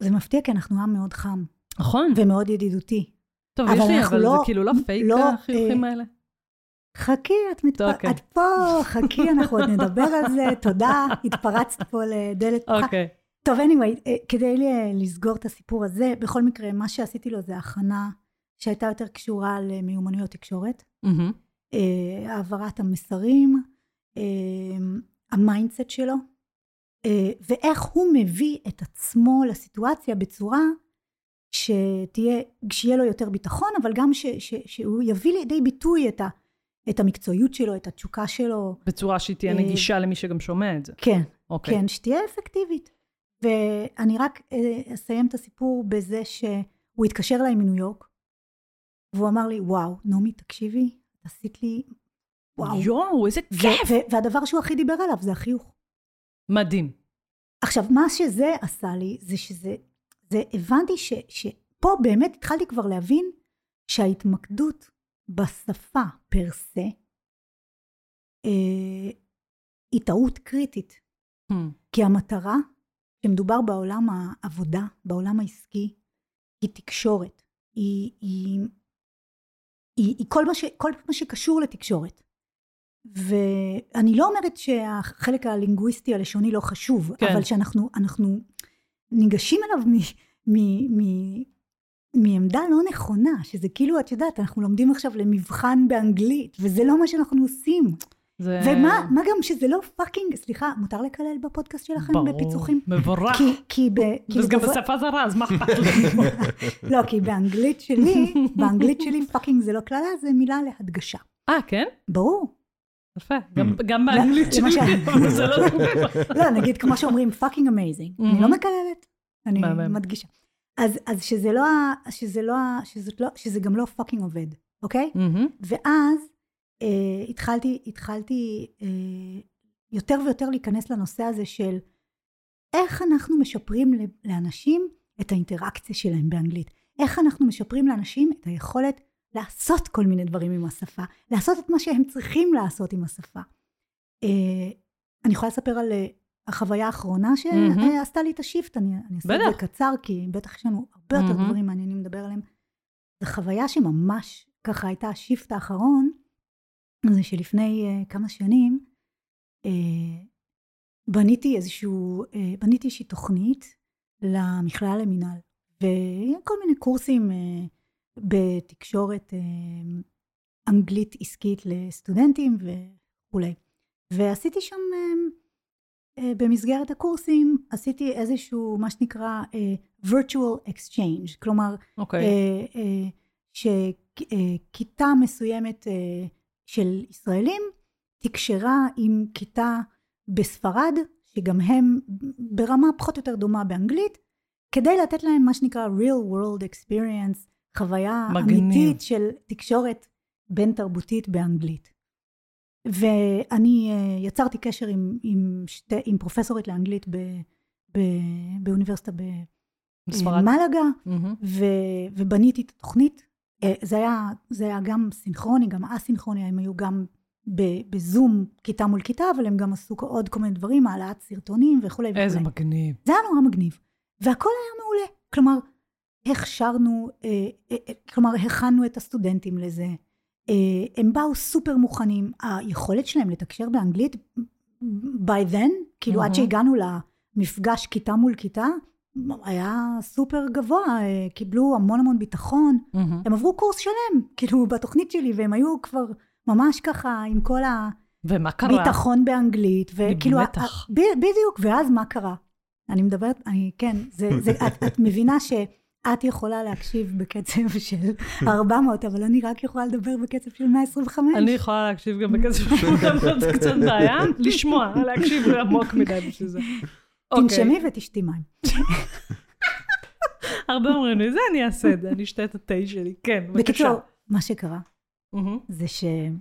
זה מפתיע כי אנחנו עם מאוד חם. נכון. ומאוד ידידותי. טוב, יש לי, אבל לא, זה כאילו לא פייק לא, החיוכים אה, האלה. חכי, את, מתפ... okay. את פה, חכי, אנחנו עוד נדבר על זה, תודה, התפרצת פה לדלת פתוחה. אוקיי. טוב, anyway, אה, כדי לסגור את הסיפור הזה, בכל מקרה, מה שעשיתי לו זה הכנה שהייתה יותר קשורה למיומנויות תקשורת, mm-hmm. העברת המסרים, אה, ה mindset שלו, ואיך הוא מביא את עצמו לסיטואציה בצורה שתהיה, שיהיה לו יותר ביטחון, אבל גם ש, ש, שהוא יביא לידי ביטוי את, ה, את המקצועיות שלו, את התשוקה שלו. בצורה שהיא תהיה נגישה למי שגם שומע את זה. כן, okay. אוקיי. כן, שתהיה אפקטיבית. ואני רק אה, אסיים את הסיפור בזה שהוא התקשר אליי מניו יורק, והוא אמר לי, וואו, נעמי, תקשיבי, עשית לי, וואו. יואו, איזה כיף! והדבר שהוא הכי דיבר עליו זה החיוך. מדהים. עכשיו, מה שזה עשה לי, זה שזה, זה הבנתי ש, שפה באמת התחלתי כבר להבין שההתמקדות בשפה פר סה, אה, היא טעות קריטית. Hmm. כי המטרה שמדובר בעולם העבודה, בעולם העסקי, היא תקשורת. היא, היא, היא, היא כל, מה ש, כל מה שקשור לתקשורת. ואני לא אומרת שהחלק הלינגוויסטי הלשוני לא חשוב, כן. אבל שאנחנו ניגשים אליו מ, מ, מ, מעמדה לא נכונה, שזה כאילו, את יודעת, אנחנו לומדים עכשיו למבחן באנגלית, וזה לא מה שאנחנו עושים. זה... ומה מה גם שזה לא fucking, סליחה, מותר לקלל בפודקאסט שלכם ברור, בפיצוחים? מבורך. כי, כי ב... כי וזה גם בשפה זרה, אז מה אכפת לי? לא, כי באנגלית שלי, באנגלית שלי fucking זה לא קללה, זה מילה להדגשה. אה, כן? ברור. יפה, גם, גם באנגלית שלי, זה לא לא, נגיד כמו שאומרים fucking amazing, אני לא מקללת, אני מדגישה. אז, שזה לא, שזה לא, שזה לא, שזה גם לא fucking עובד, אוקיי? ואז אה, התחלתי, התחלתי אה, יותר ויותר להיכנס לנושא הזה של איך אנחנו משפרים לאנשים את האינטראקציה שלהם באנגלית. איך אנחנו משפרים לאנשים את היכולת לעשות כל מיני דברים עם השפה, לעשות את מה שהם צריכים לעשות עם השפה. אה, אני יכולה לספר על אה, החוויה האחרונה שעשתה לי את השיפט, אני, אני אעשה את זה קצר, כי בטח יש לנו הרבה יותר דברים מעניינים לדבר עליהם. זו חוויה שממש ככה הייתה השיפט האחרון, זה שלפני uh, כמה שנים uh, בניתי איזשהו, uh, בניתי איזושהי תוכנית למכללה למינהל, וכל מיני קורסים אה, בתקשורת אה, אנגלית עסקית לסטודנטים וכולי. ועשיתי שם, אה, אה, במסגרת הקורסים, עשיתי איזשהו, מה שנקרא virtual exchange, כלומר, אוקיי. אה, אה, שכיתה מסוימת של ישראלים תקשרה עם כיתה בספרד, שגם הם ברמה פחות או יותר דומה באנגלית, כדי לתת להם מה שנקרא real world experience, חוויה מגניב. אמיתית של תקשורת בין תרבותית באנגלית. ואני אה, יצרתי קשר עם, עם, שתי, עם פרופסורית לאנגלית ב, ב, באוניברסיטה בספרד. במלגה, מהמם. ו, ובניתי את התוכנית. אה, זה היה, זה היה גם סינכרוני, גם א-סינכרוני, הם היו גם בזום כיתה מול כיתה, אבל הם גם עשו עוד כל מיני דברים, העלאת סרטונים וכולי וכולי. איזה מגניב. זה היה נורא מגניב. והכל היה מעולה. כלומר, הכשרנו, אה, אה, אה, כלומר, הכנו את הסטודנטים לזה. הם באו סופר מוכנים. היכולת שלהם לתקשר באנגלית, by then, כאילו עד מהמם. שהגענו למפגש כיתה מול כיתה, היה סופר גבוה, קיבלו המון המון ביטחון. מהמם. הם עברו קורס שלם, כאילו, בתוכנית שלי, והם היו כבר ממש ככה עם כל ה... ומה קרה? ביטחון באנגלית, וכאילו, בטח. ה- ב- בדיוק, ואז מה קרה? אני מדברת, אני, כן, זה, זה, את, את מבינה שאת יכולה להקשיב בקצב של 400, אבל אני רק יכולה לדבר בקצב של 125. אני יכולה להקשיב גם בקצב שלכם, זה קצת בעיה. לשמוע, להקשיב עמוק מדי בשביל זה. אוקיי. תנשמי ותשתי מים. הרבה אומרים לי, זה אני אעשה את זה, אני אשתה את התה שלי. כן, בבקשה. בקיצור, מה שקרה. זה שכיתה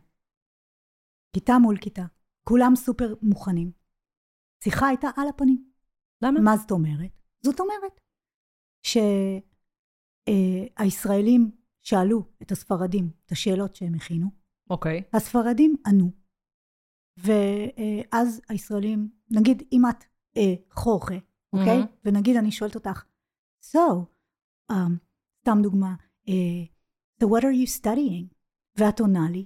מול כיתה, כולם סופר מוכנים. שיחה הייתה על הפנים. למה? מה זאת אומרת? זאת אומרת שהישראלים שאלו את הספרדים את השאלות שהם הכינו, אוקיי. הספרדים ענו. ואז הישראלים, נגיד אם את אה, חורכה, אוקיי? מהמם. ונגיד אני שואלת אותך, so, um, סתם דוגמה, אה, so what are you studying? ואת עונה לי,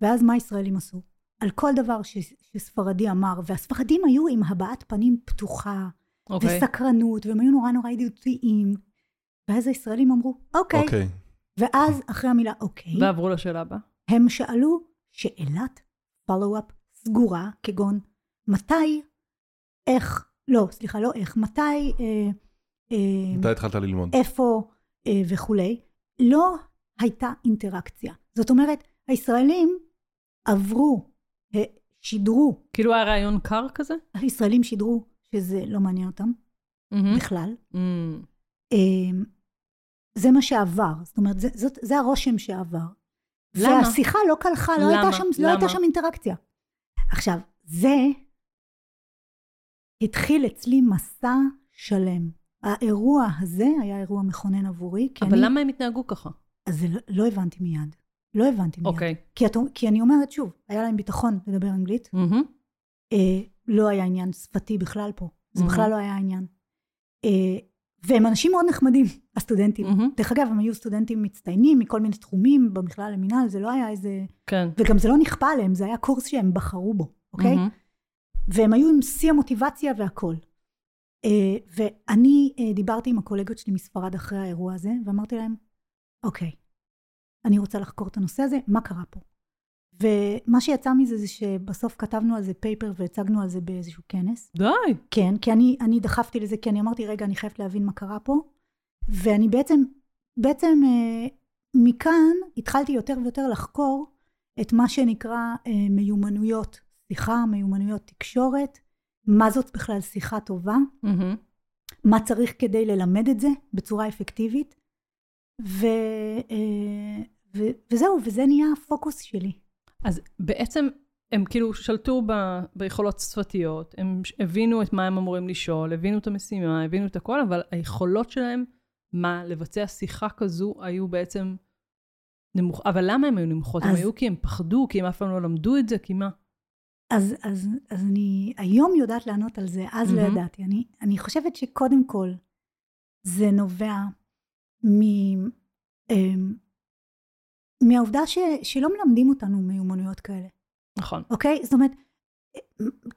ואז מה הישראלים עשו? על כל דבר ש, שספרדי אמר, והספרדים היו עם הבעת פנים פתוחה, אוקיי. וסקרנות, והם היו נורא נורא ידידותיים. ואז הישראלים אמרו, אוקיי. אוקיי. ואז אחרי המילה אוקיי, ועברו לשאלה הבאה. הם שאלו שאלת פולו-אפ סגורה, כגון מתי, איך, לא, סליחה, לא איך, מתי, אה, אה, מתי התחלת ללמוד? איפה אה, וכולי. לא הייתה אינטראקציה. זאת אומרת, הישראלים עברו, אה, שידרו, כאילו היה רעיון קר כזה? הישראלים שידרו שזה לא מעניין אותם מהמם. בכלל. מהמם. אה, זה מה שעבר, זאת אומרת, זה, זאת, זה הרושם שעבר. למה? והשיחה לא קלחה, לא, למה? הייתה שם, לא? הייתה שם אינטראקציה. עכשיו, זה התחיל אצלי מסע שלם. האירוע הזה היה אירוע מכונן עבורי, כי אבל אני... למה הם התנהגו ככה? אז זה לא, לא הבנתי מיד. לא הבנתי מיד. אוקיי. כי, את, כי אני אומרת שוב, היה להם ביטחון לדבר אנגלית, מהמם. אה, לא היה עניין שפתי בכלל פה. זה Mhm. בכלל לא היה עניין. אה, והם אנשים מאוד נחמדים, הסטודנטים. מהמם. דרך אגב, הם היו סטודנטים מצטיינים מכל מיני תחומים במכללה למינהל, זה לא היה איזה... כן. וגם זה לא נכפה עליהם, זה היה קורס שהם בחרו בו, אוקיי? מהמם. והם היו עם שיא המוטיבציה והכל. אה, ואני אה, דיברתי עם הקולגות שלי מספרד אחרי האירוע הזה, ואמרתי להם, אוקיי, אני רוצה לחקור את הנושא הזה, מה קרה פה? ומה שיצא מזה זה שבסוף כתבנו על זה פייפר והצגנו על זה באיזשהו כנס. די. כן, כי אני, אני דחפתי לזה, כי אני אמרתי, רגע, אני חייבת להבין מה קרה פה. ואני בעצם, בעצם אה, מכאן התחלתי יותר ויותר לחקור את מה שנקרא אה, מיומנויות שיחה, מיומנויות תקשורת, מה זאת בכלל שיחה טובה, מהמם. מה צריך כדי ללמד את זה בצורה אפקטיבית, ו, אה, ו, וזהו, וזה נהיה הפוקוס שלי. אז בעצם הם כאילו שלטו ב, ביכולות שפתיות, הם הבינו את מה הם אמורים לשאול, הבינו את המשימה, הבינו את הכל, אבל היכולות שלהם, מה, לבצע שיחה כזו, היו בעצם נמוך... אבל למה הם היו נמוכות? הם אז- היו כי הם פחדו, כי הם אף פעם לא למדו את זה, כי מה? אז, אז, אז אני היום יודעת לענות על זה, אז לא מהמם. ידעתי. אני, אני חושבת שקודם כל זה נובע מ, אמ, מהעובדה ש, שלא מלמדים אותנו מיומנויות כאלה, נכון. אוקיי? זאת אומרת,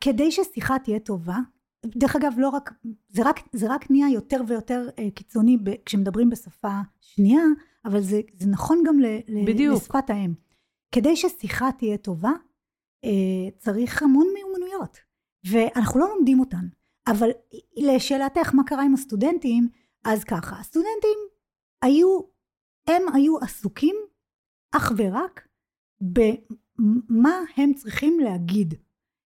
כדי ששיחה תהיה טובה, דרך אגב, לא רק, זה רק, זה רק נהיה יותר ויותר אה, קיצוני ב, כשמדברים בשפה שנייה, אבל זה, זה נכון גם ל, ל, בדיוק. לשפת האם. כדי ששיחה תהיה טובה, אה, צריך המון מיומנויות, ואנחנו לא לומדים אותן. אבל לשאלתך, מה קרה עם הסטודנטים, אז ככה, הסטודנטים היו, הם היו עסוקים אך ורק במה הם צריכים להגיד.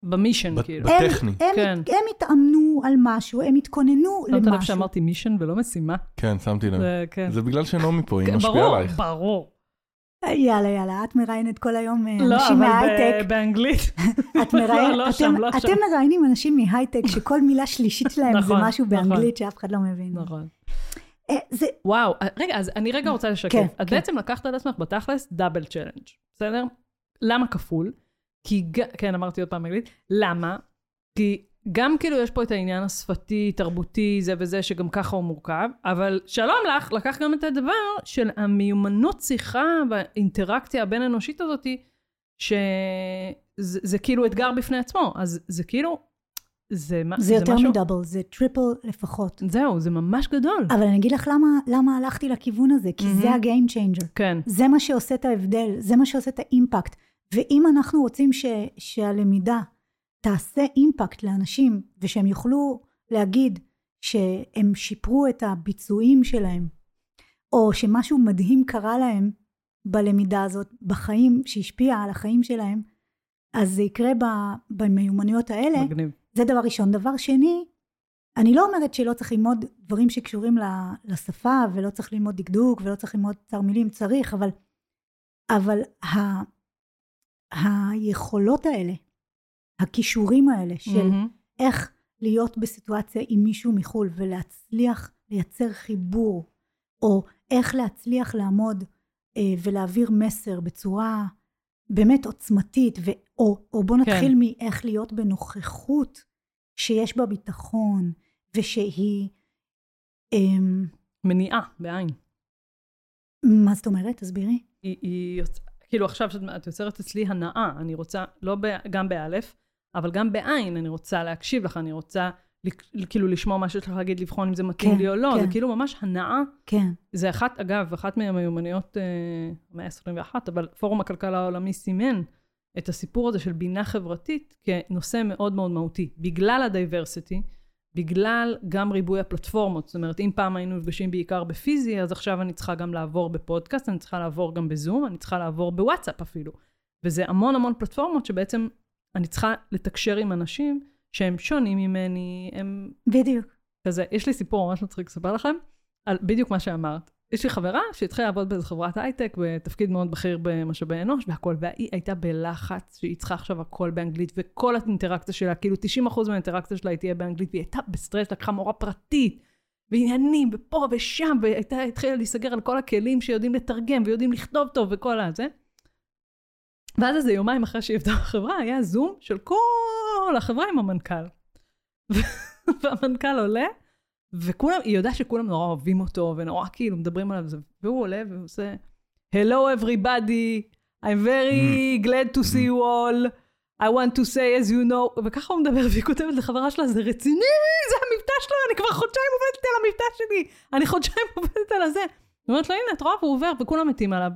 במישן, כאילו. הם, בטכני. הם, כן. הם התאמנו על משהו, הם התכוננו שמת לב למשהו. שאמרתי מישן ולא משימה? כן, שמתי לב. זה, כן. זה בגלל שנעמי פה, היא משפיעה ברור, עלייך. ברור. יאללה, יאללה, את מראיינת כל היום אה, לא, אנשים אבל מההייטק. ב- באנגלית. את מראיינת, לא אתם- שם, לא אתם. מראיינים אנשים מהייטק שכל מילה שלישית שלהם זה נכון, משהו נכון. באנגלית שאף אחד לא מבין. נכון. אה, זה, וואו, רגע, אז אני רגע רוצה לשקף. כן, את כן. בעצם לקחת על עצמך בתכלס דאבל צ'לנג', בסדר? למה כפול? כי, ג- כן, אמרתי עוד פעם אנגלית. למה? כי גם כאילו יש פה את העניין השפתי, תרבותי, זה וזה, שגם ככה הוא מורכב, אבל שלום לך, לקח גם את הדבר של המיומנות שיחה והאינטראקציה הבין-אנושית הזאתי, שזה זה כאילו אתגר בפני עצמו. אז זה כאילו, זה, מה- זה יותר משהו... זה double, זה triple לפחות. זהו, זה ממש גדול. אבל אני אגיד לך למה, למה הלכתי לכיוון הזה, כי זה מהמם. ה-game changer. כן. זה מה שעושה את ההבדל, זה מה שעושה את ה impact. ואם אנחנו רוצים ש, שהלמידה תעשה אימפקט לאנשים, ושהם יוכלו להגיד שהם שיפרו את הביצועים שלהם, או שמשהו מדהים קרה להם בלמידה הזאת, בחיים, שהשפיע על החיים שלהם, אז זה יקרה ב, במיומנויות האלה. מגניב. זה דבר ראשון. דבר שני, אני לא אומרת שלא צריך ללמוד דברים שקשורים לשפה, ולא צריך ללמוד דקדוק, ולא צריך ללמוד צר מילים, צריך, אבל, אבל ה, היכולות האלה, הכישורים האלה של מהמם. איך להיות בסיטואציה עם מישהו מחו"ל ולהצליח לייצר חיבור, או איך להצליח לעמוד אה, ולהעביר מסר בצורה באמת עוצמתית, ו, או, או בוא נתחיל כן. מאיך להיות בנוכחות שיש בה ביטחון, ושהיא... אה, מניעה, בעין. מה זאת אומרת? תסבירי. היא, היא יוצ... כאילו עכשיו שאת את יוצרת אצלי הנאה, אני רוצה, לא ב... גם באלף, אבל גם בעין, אני רוצה להקשיב לך, אני רוצה כאילו לשמוע מה שיש לך להגיד, לבחון אם זה מתאים כן, לי או לא, כן. זה כאילו ממש הנאה. כן. זה אחת, אגב, אחת מהמיומנויות אה, המאה ה-21, אבל פורום הכלכלה העולמי סימן את הסיפור הזה של בינה חברתית כנושא מאוד מאוד מהותי. בגלל הדייברסיטי, בגלל גם ריבוי הפלטפורמות. זאת אומרת, אם פעם היינו נפגשים בעיקר בפיזי, אז עכשיו אני צריכה גם לעבור בפודקאסט, אני צריכה לעבור גם בזום, אני צריכה לעבור בוואטסאפ אפילו. וזה המון המון פלטפורמות שבעצם אני צריכה לתקשר עם אנשים שהם שונים ממני, הם בדיוק. כזה, יש לי סיפור ממש מצחיק לספר לכם, על בדיוק מה שאמרת. יש לי חברה שהתחילה לעבוד באיזו חברת הייטק, בתפקיד מאוד בכיר במשאבי אנוש והכל, והיא הייתה בלחץ שהיא צריכה עכשיו הכל באנגלית, וכל האינטראקציה שלה, כאילו 90% מהאינטראקציה שלה היא תהיה באנגלית, והיא הייתה בסטרס, לקחה מורה פרטית, ועניינים, ופה ושם, והייתה התחילה להיסגר על כל הכלים שיודעים לתרגם, ויודעים לכתוב טוב, וכל הזה. ואז איזה יומיים אחרי שהיא עבדה בחברה, היה זום של כל החברה עם המנכ"ל. והמנכ"ל עולה, וכולם, היא יודעת שכולם נורא אוהבים אותו, ונורא כאילו מדברים עליו, והוא עולה ועושה, Hello everybody, I'm very glad to see you all, I want to say as you know, וככה הוא מדבר, והיא כותבת לחברה שלה, זה רציני, זה המבטא שלו, אני כבר חודשיים עובדת על המבטא שלי, אני חודשיים עובדת על הזה. היא אומרת לו, הנה, את רואה, והוא עובר, וכולם מתים עליו.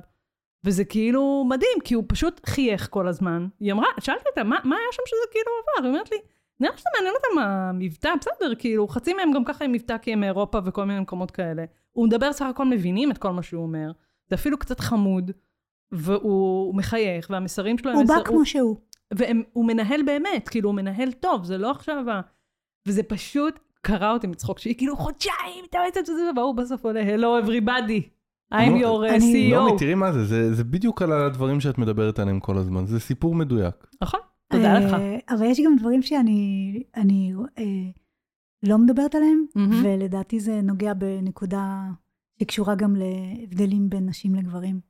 וזה כאילו מדהים, כי הוא פשוט חייך כל הזמן. היא אמרה, שאלתי אותה, מה, מה היה שם שזה כאילו עבר? היא אומרת לי, נראה שזה מעניין אותם המבטא, בסדר, כאילו, חצי מהם גם ככה עם מבטא כי הם מאירופה וכל מיני מקומות כאלה. הוא מדבר סך הכל מבינים את כל מה שהוא אומר. זה אפילו קצת חמוד, והוא מחייך, והמסרים שלו הוא בא מסר- כמו שהוא. והוא מנהל באמת, כאילו, הוא מנהל טוב, זה לא עכשיו ה... וזה פשוט קרע אותי מצחוק, שהיא כאילו חודשיים מתאמצת וזה, והוא בסוף עולה, Hello everybody, I'm לא, your אני- CEO. נעמי, תראי מה זה, זה, זה בדיוק על הדברים שאת מדברת עליהם כל הזמן, זה סיפור מדויק. נכון, תודה לך. אה, אבל יש גם דברים שאני אני, אה, לא מדברת עליהם, מהמם. ולדעתי זה נוגע בנקודה שקשורה גם להבדלים בין נשים לגברים.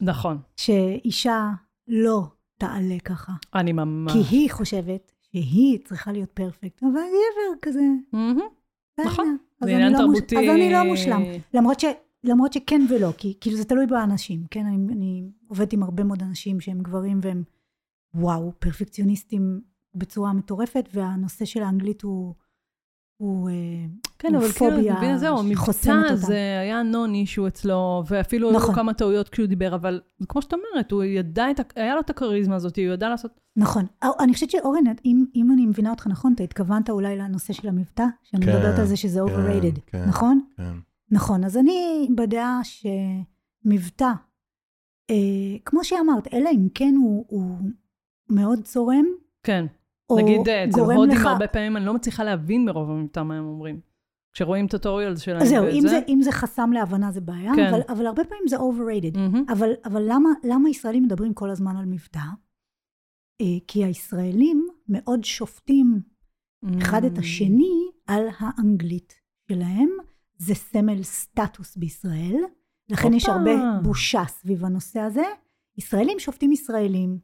נכון, שאישה לא תעלה ככה, אני ממש... כי היא חושבת שהיא צריכה להיות פרפקט, אבל גבר כזה, בסדר. נכון. אז זה אני עניין לא מוש- תרבותי. אז אני לא מושלם. למרות, ש, למרות שכן ולא, כי כאילו זה תלוי באנשים, כן? אני, אני עובדת עם הרבה מאוד אנשים שהם גברים והם, וואו, פרפקציוניסטים בצורה מטורפת, והנושא של האנגלית הוא, הוא אה, כן, אבל כאילו, אתה מבין, זהו, שחוסמת המבטא אותם. הזה היה נון אישו אצלו, ואפילו היו לו נכון. כמה טעויות כשהוא דיבר, אבל כמו שאת אומרת, הוא ידע את, ה- היה לו את הכריזמה הזאת, הוא ידע לעשות... נכון. אה, אני חושבת שאורן, אם, אם אני מבינה אותך נכון, אתה התכוונת אולי לנושא של המבטא, שאני כן, מדברת על זה שזה כן, overrated, כן. נכון? כן. נכון, אז אני בדעה שמבטא, אה, כמו שאמרת, אלא אם כן הוא, הוא מאוד צורם, כן. או נגיד, אה, אצל הודים לך... הרבה פעמים אני לא מצליחה להבין מרוב המבטא מה הם אומרים. כשרואים טוטוריאל שלהם זהו, אם זה, אם זה חסם להבנה זה בעיה, כן. אבל, אבל הרבה פעמים זה overrated. מהמם. אבל, אבל למה, למה ישראלים מדברים כל הזמן על מבטא? אה, כי הישראלים מאוד שופטים אחד את. השני על האנגלית שלהם. זה סמל סטטוס בישראל, לכן יש הופה. הרבה בושה סביב הנושא הזה. ישראלים שופטים ישראלים,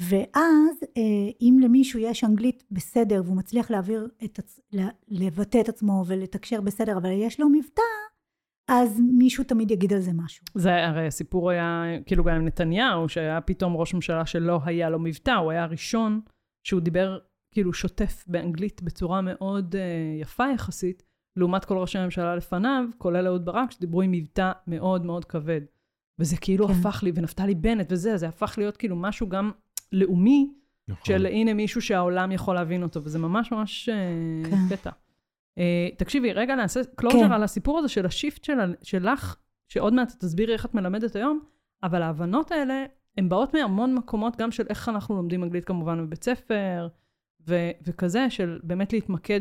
ואז אה, אם למישהו יש אנגלית בסדר והוא מצליח להעביר את עצ... לבטא את עצמו ולתקשר בסדר, אבל יש לו מבטא, אז מישהו תמיד יגיד על זה משהו. זה הרי הסיפור היה, כאילו גם עם נתניהו, שהיה פתאום ראש ממשלה שלא היה לו מבטא, הוא היה הראשון שהוא דיבר כאילו שוטף באנגלית בצורה מאוד uh, יפה יחסית, לעומת כל ראשי הממשלה לפניו, כולל אהוד ברק, שדיברו עם מבטא מאוד מאוד כבד. וזה כאילו. כן. הפך לי, ונפתלי בנט וזה, זה הפך להיות כאילו משהו גם לאומי, נכון. של הנה מישהו שהעולם יכול להבין אותו, וזה ממש ממש uh, כן. קטע. Uh, תקשיבי, רגע נעשה closure כן. על הסיפור הזה של ה shift של, שלך, שעוד מעט תסבירי איך את מלמדת היום, אבל ההבנות האלה, הן באות מהמון מקומות, גם של איך אנחנו לומדים אנגלית כמובן בבית ספר, ו- וכזה, של באמת להתמקד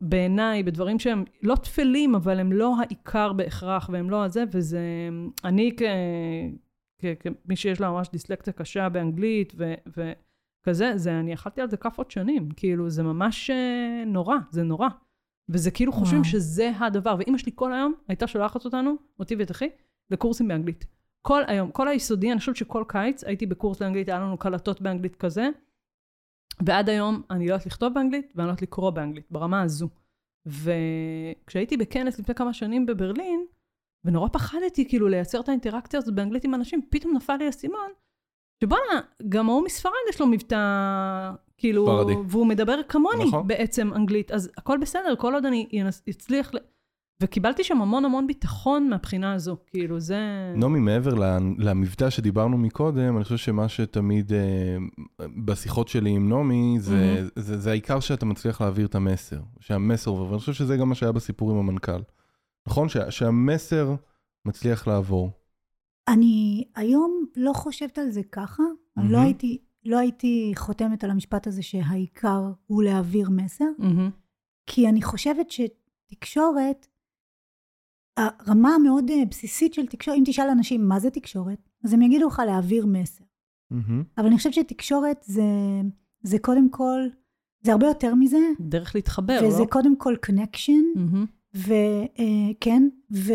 בעיניי בדברים שהם לא טפלים, אבל הם לא העיקר בהכרח, והם לא הזה, וזה... אני. כ- כמי שיש לה ממש דיסלקציה קשה באנגלית, ו- וכזה, זה, אני אכלתי על זה עוד שנים, כאילו, זה ממש אה, נורא, זה נורא. וזה כאילו חושבים וואו. שזה הדבר. ואימא שלי כל היום הייתה שולחת אותנו, אותי ואת אחי, לקורסים באנגלית. כל היום, כל היסודי, אני חושבת שכל קיץ הייתי בקורס לאנגלית, היה לנו קלטות באנגלית כזה, ועד היום אני לא יודעת לכתוב באנגלית ואני לא יודעת לקרוא באנגלית, ברמה הזו. וכשהייתי בכנס לפני כמה שנים בברלין, ונורא פחדתי כאילו לייצר את האינטראקציה הזאת באנגלית עם אנשים, פתאום נפל לי האסימון, שבואנה, גם ההוא מספרד יש לו מבטא, כאילו, ספרדי. והוא מדבר כמוני נכון. בעצם אנגלית, אז הכל בסדר, כל עוד אני אצליח, ל... וקיבלתי שם המון המון ביטחון מהבחינה הזו, כאילו זה... נעמי, מעבר למבטא שדיברנו מקודם, אני חושב שמה שתמיד אה, בשיחות שלי עם נעמי, זה, מהמם. זה, זה העיקר שאתה מצליח להעביר את המסר, שהמסר עובר, ואני חושב שזה גם מה שהיה בסיפור עם המנכ"ל. נכון? שה, שהמסר מצליח לעבור. אני היום לא חושבת על זה ככה. אני לא. הייתי, לא הייתי חותמת על המשפט הזה שהעיקר הוא להעביר מסר, מהמם. כי אני חושבת שתקשורת, הרמה המאוד אה, בסיסית של תקשורת, אם תשאל אנשים מה זה תקשורת, אז הם יגידו לך להעביר מסר. מהמם. אבל אני חושבת שתקשורת זה, זה קודם כל, זה הרבה יותר מזה, דרך להתחבר, וזה לא? קודם כל connection, מהמם. וכן, ו,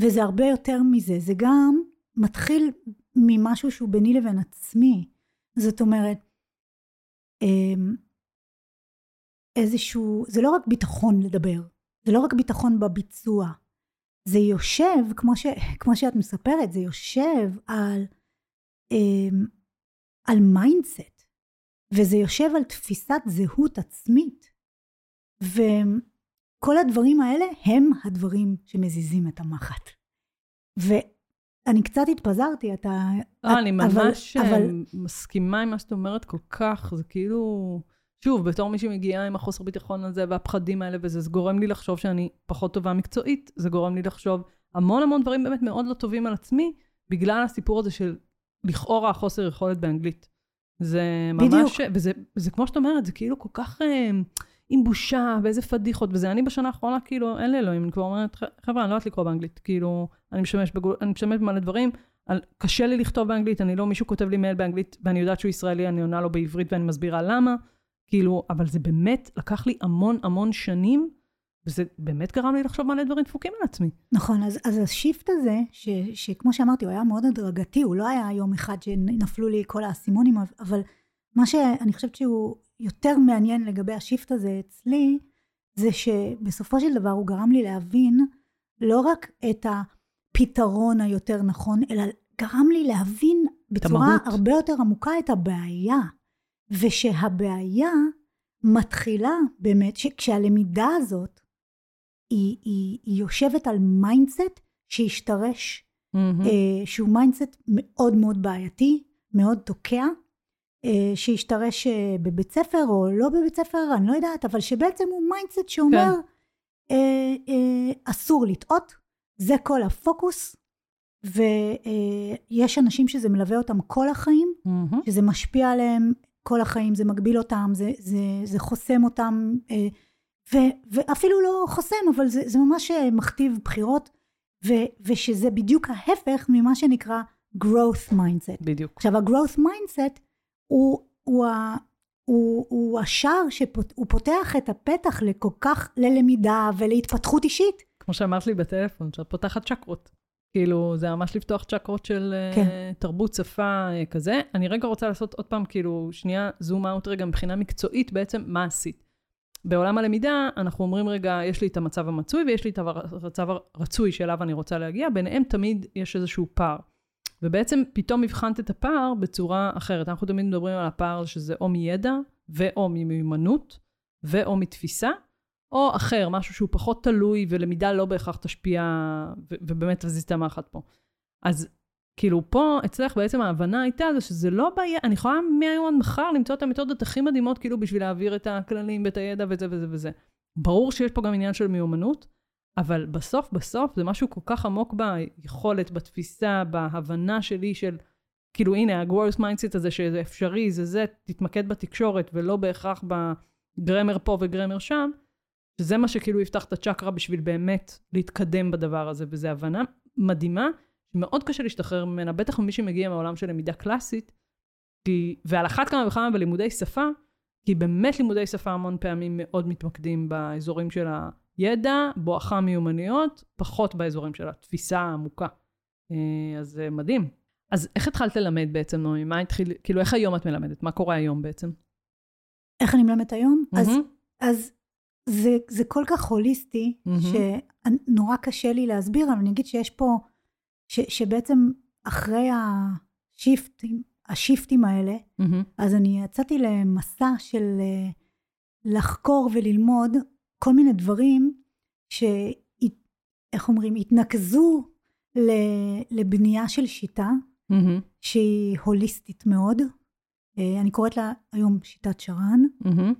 וזה הרבה יותר מזה. זה גם מתחיל ממשהו שהוא ביני לבין עצמי. זאת אומרת, אמ, איזשהו, זה לא רק ביטחון לדבר, זה לא רק ביטחון בביצוע. זה יושב, כמו, ש, כמו שאת מספרת, זה יושב על, אמ, על mindset, וזה יושב על תפיסת זהות עצמית. וכל הדברים האלה הם הדברים שמזיזים את המחט. ואני קצת התפזרתי, אתה... אה, אני אבל- ממש אבל- אבל... מסכימה עם מה שאת אומרת כל כך, זה כאילו... שוב, בתור מי שמגיעה עם החוסר ביטחון הזה והפחדים האלה וזה, זה גורם לי לחשוב שאני פחות טובה מקצועית, זה גורם לי לחשוב המון המון דברים באמת מאוד לא טובים על עצמי, בגלל הסיפור הזה של לכאורה החוסר יכולת באנגלית. זה ממש... בדיוק. וזה, וזה כמו שאת אומרת, זה כאילו כל כך אה, עם בושה ואיזה פדיחות, וזה. אני בשנה האחרונה, כאילו, אין לי אלוהים, אני כבר אומרת, "ח- חבר'ה, אני לא יודעת לקרוא באנגלית, כאילו, אני משתמש, בגול, אני משתמש במלא דברים, על, קשה לי לכתוב באנגלית, אני לא, מישהו כותב לי מייל באנגלית, ואני יודעת שהוא ישראלי, אני עונה לו בעברית ואני מסבירה למה, כאילו, אבל זה באמת לקח לי המון המון שנים, וזה באמת גרם לי לחשוב מלא דברים דפוקים על עצמי. נכון, אז, אז השיפט הזה, ש, שכמו שאמרתי, הוא היה מאוד הדרגתי, הוא לא היה יום אחד שנפלו לי כל האסימונים, אבל מה שאני חושבת שהוא יותר מעניין לגבי השיפט הזה אצלי, זה שבסופו של דבר הוא גרם לי להבין לא רק את הפתרון היותר נכון, אלא גרם לי להבין בצורה המהות. הרבה יותר עמוקה את הבעיה, ושהבעיה מתחילה באמת, שכשהלמידה הזאת, היא, היא, היא יושבת על mindset שהשתרש, מהמם. אה, שהוא mindset מאוד מאוד בעייתי, מאוד תוקע, שהשתרש אה, בבית ספר או לא בבית ספר, אני לא יודעת, אבל שבעצם הוא mindset שאומר, כן. אה, אה, אסור לטעות, זה כל הפוקוס, ויש אנשים שזה מלווה אותם כל החיים. שזה משפיע עליהם כל החיים, זה מגביל אותם, זה, זה, זה חוסם אותם, אה, ו, ואפילו לא חוסם, אבל זה, זה ממש אה, מכתיב בחירות, ו, ושזה בדיוק ההפך ממה שנקרא growth mindset. בדיוק. עכשיו, ה-growth mindset הוא, הוא, ה, הוא, הוא השער שהוא פותח את הפתח לכל כך, ללמידה ולהתפתחות אישית. כמו שאמרת לי בטלפון, שאת פותחת צ'קרות. כאילו, זה ממש לפתוח צ'קרות של אה, כן. תרבות, שפה, אה, כזה. אני רגע רוצה לעשות עוד פעם, כאילו, שנייה, זום אאוט רגע מבחינה מקצועית, בעצם, מה עשית? בעולם הלמידה, אנחנו אומרים רגע, יש לי את המצב המצוי ויש לי את המצב הרצוי שאליו אני רוצה להגיע, ביניהם תמיד יש איזשהו פער. ובעצם פתאום הבחנת את הפער בצורה אחרת. אנחנו תמיד מדברים על הפער שזה או מידע, ואו ממיומנות, ואו מתפיסה, או אחר, משהו שהוא פחות תלוי, ולמידה לא בהכרח תשפיע, ו- ובאמת תזיז את המחט פה. אז כאילו פה, אצלך בעצם ההבנה הייתה זה שזה לא בעיה, אני יכולה מהיום עד מחר למצוא את המתודות הכי מדהימות, כאילו בשביל להעביר את הכללים ואת הידע וזה וזה וזה. ברור שיש פה גם עניין של מיומנות, אבל בסוף בסוף זה משהו כל כך עמוק ביכולת, בתפיסה, בהבנה שלי של, כאילו הנה, ה-growth הזה שזה אפשרי, זה זה, תתמקד בתקשורת ולא בהכרח בגרמר פה וגרמר שם, שזה מה שכאילו יפתח את הצ'קרה בשביל באמת להתקדם בדבר הזה, וזו הבנה מדהימה, שמאוד קשה להשתחרר ממנה, בטח ממי שמגיע מהעולם של למידה קלאסית, כי, ועל אחת כמה וכמה בלימודי שפה, כי באמת לימודי שפה המון פעמים מאוד מתמקדים באזורים של הידע, בואכה מיומנויות, פחות באזורים של התפיסה העמוקה. אה, אז זה מדהים. אז איך התחלת ללמד בעצם, נעמי? מה התחיל, כאילו, איך היום את מלמדת? מה קורה היום בעצם? איך אני מלמדת היום? אז, מהמם. אז זה, זה כל כך הוליסטי, מהמם. שנורא קשה לי להסביר, אבל אני אגיד שיש פה, ש, שבעצם אחרי השיפטים, השיפטים האלה, מהמם. אז אני יצאתי למסע של אה, לחקור וללמוד כל מיני דברים ש... איך אומרים? התנקזו לבנייה של שיטה מהמם. שהיא הוליסטית מאוד. אה, אני קוראת לה היום שיטת שרן, מהמם.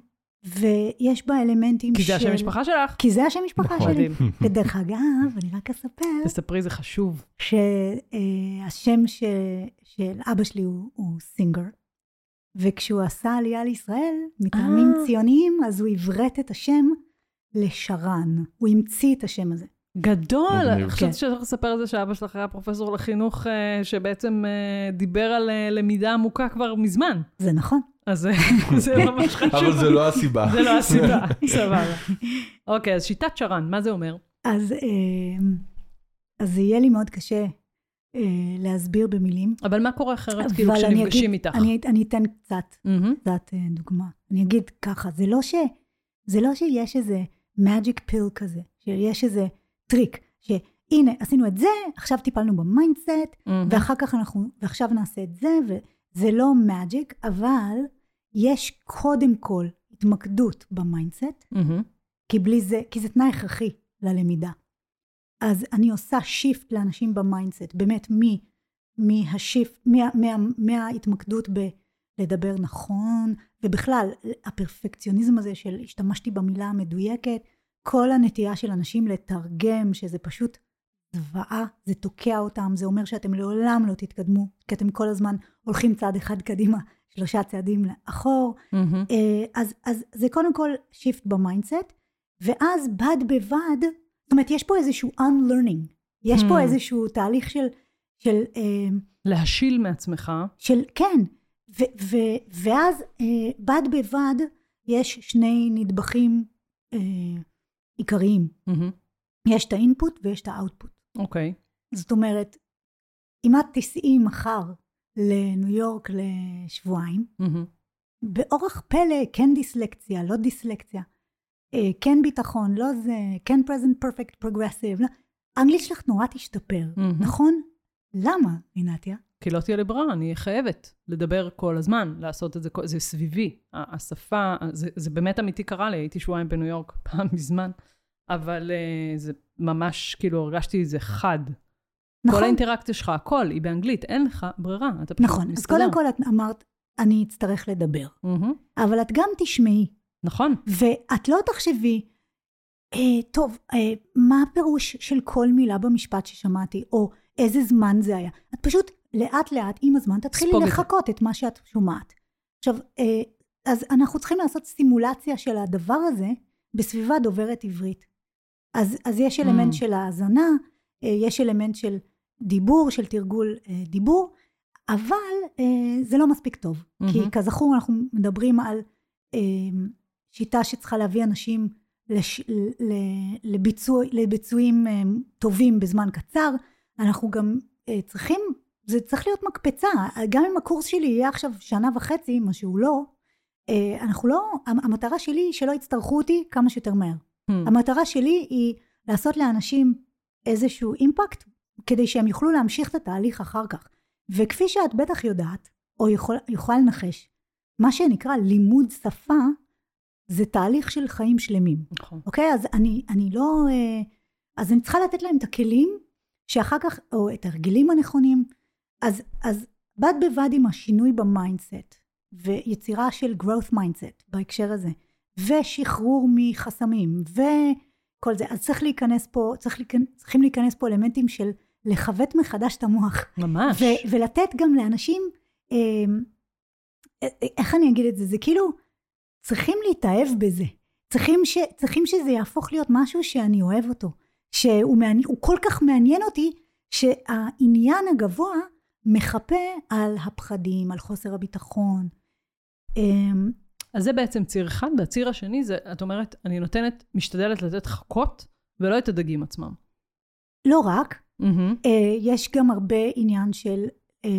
ויש בה אלמנטים כי של... זה השם משפחה שלך? כי זה השם משפחה נכון. שלי. ודרך אגב, אני רק אספר תספרי, זה חשוב. שהשם ש... של אבא שלי הוא, הוא סינגר, וכשהוא עשה עלייה לישראל, מטעמים אה. ציוניים, אז הוא עברת את השם לשרן. הוא המציא את השם הזה. גדול! חשבתי כן. שצריך לספר על זה שאבא שלך היה פרופסור לחינוך, אה, שבעצם אה, דיבר על אה, למידה עמוקה כבר מזמן. זה נכון. אז זה ממש חשוב. אבל זה לא הסיבה. זה לא הסיבה, סבבה. אוקיי, אז שיטת שרן, מה זה אומר? אז, אז זה יהיה לי מאוד קשה להסביר במילים. אבל מה קורה אחרת, כאילו, אבל אני כשנפגשים איתך? אני, אני אתן קצת, דוגמה. אני אגיד ככה, זה לא, ש, זה לא שיש איזה magic pill כזה, שיש איזה טריק, שהנה, עשינו את זה, עכשיו טיפלנו ב mindset, מהמם. ואחר כך אנחנו, ועכשיו נעשה את זה, וזה לא magic, אבל יש קודם כל התמקדות ב mindset, מהמם. כי בלי זה, כי זה תנאי הכרחי ללמידה. אז אני עושה shift לאנשים ב mindset, באמת מ, מה shift, מה, מה, מההתמקדות בלדבר נכון, ובכלל, הפרפקציוניזם הזה של השתמשתי במילה המדויקת, כל הנטייה של אנשים לתרגם, שזה פשוט זוועה, זה תוקע אותם, זה אומר שאתם לעולם לא תתקדמו, כי אתם כל הזמן הולכים צעד אחד קדימה, שלושה צעדים לאחור. אה, אז, אז זה קודם כל shift ב mindset, ואז בד בבד, זאת אומרת, יש פה איזשהו unlearning, יש פה Hmm. איזשהו תהליך של, של, אה, להשיל מעצמך. של כן, ו, ו, ואז אה, בד בבד יש שני נדבכים אה, עיקריים, מהמם. יש את ה input ויש את ה output. אוקיי. זאת אומרת, אם את תיסעי מחר לניו יורק לשבועיים, מהמם. באורח פלא, כן דיסלקציה, לא דיסלקציה, אה, כן ביטחון, לא זה, כן present perfect progressive, לא. האנגלית שלך נורא תשתפר, מהמם. נכון? למה, רינתיה? כי לא תהיה לי ברירה, אני חייבת לדבר כל הזמן, לעשות את זה, כל- זה סביבי. השפה, זה, זה באמת אמיתי קרה לי, הייתי שבועיים בניו יורק פעם מזמן, אבל uh, זה ממש, כאילו, הרגשתי את זה חד. כל נכון, האינטראקציה שלך, הכל, היא באנגלית, אין לך ברירה, אתה פשוט נכון. אז מסתדר. קודם כל את אמרת, אני אצטרך לדבר. מהמם, אבל את גם תשמעי, נכון, ואת לא תחשבי, אה, טוב, אה, מה הפירוש של כל מילה במשפט ששמעתי, או איזה זמן זה היה. את פשוט לאט לאט עם הזמן תתחילי ספוג את זה. לחקות את מה שאת שומעת. עכשיו, אה, אז אנחנו צריכים לעשות סימולציה של הדבר הזה בסביבה דוברת עברית. אז, אז יש אלמנט Mm. של האזנה, אה, יש אלמנט של דיבור, של תרגול אה, דיבור, אבל זה לא מספיק טוב. כי מהמם. כזכור אנחנו מדברים על שיטה שצריכה להביא אנשים לש, לביצוע, לביצועים טובים בזמן קצר. אנחנו גם צריכים, זה צריך להיות מקפצה. גם אם הקורס שלי יהיה עכשיו שנה וחצי, מה שהוא לא, אה, אנחנו לא, המטרה שלי היא שלא יצטרכו אותי כמה שיותר מהר. Hmm. המטרה שלי היא לעשות לאנשים איזשהו אימפקט, כדי שהם יוכלו להמשיך את התהליך אחר כך. וכפי שאת בטח יודעת, או יכול, יכולה לנחש, מה שנקרא לימוד שפה, זה תהליך של חיים שלמים. נכון. אוקיי? אז אני, אני לא... אה, אז אני צריכה לתת להם את הכלים, שאחר כך, או את ההרגלים הנכונים. אז, אז בד בבד עם השינוי ב mindset, ויצירה של growth mindset בהקשר הזה, ושחרור מחסמים, וכל זה, אז צריך להיכנס פה, צריך להיכנס, צריכים להיכנס פה אלמנטים של לחווט מחדש את המוח. ממש. ו- ולתת גם לאנשים, אה, אה, איך אני אגיד את זה? זה כאילו, צריכים להתאהב בזה. צריכים, ש, צריכים שזה יהפוך להיות משהו שאני אוהב אותו. שהוא הוא כל כך מעניין אותי, שהעניין הגבוה מחפה על הפחדים, על חוסר הביטחון. אה, אז זה בעצם ציר אחד, והציר השני זה, את אומרת, אני נותנת, משתדלת לתת חכות, ולא את הדגים עצמם. לא רק, מהמם. אה, יש גם הרבה עניין של אה,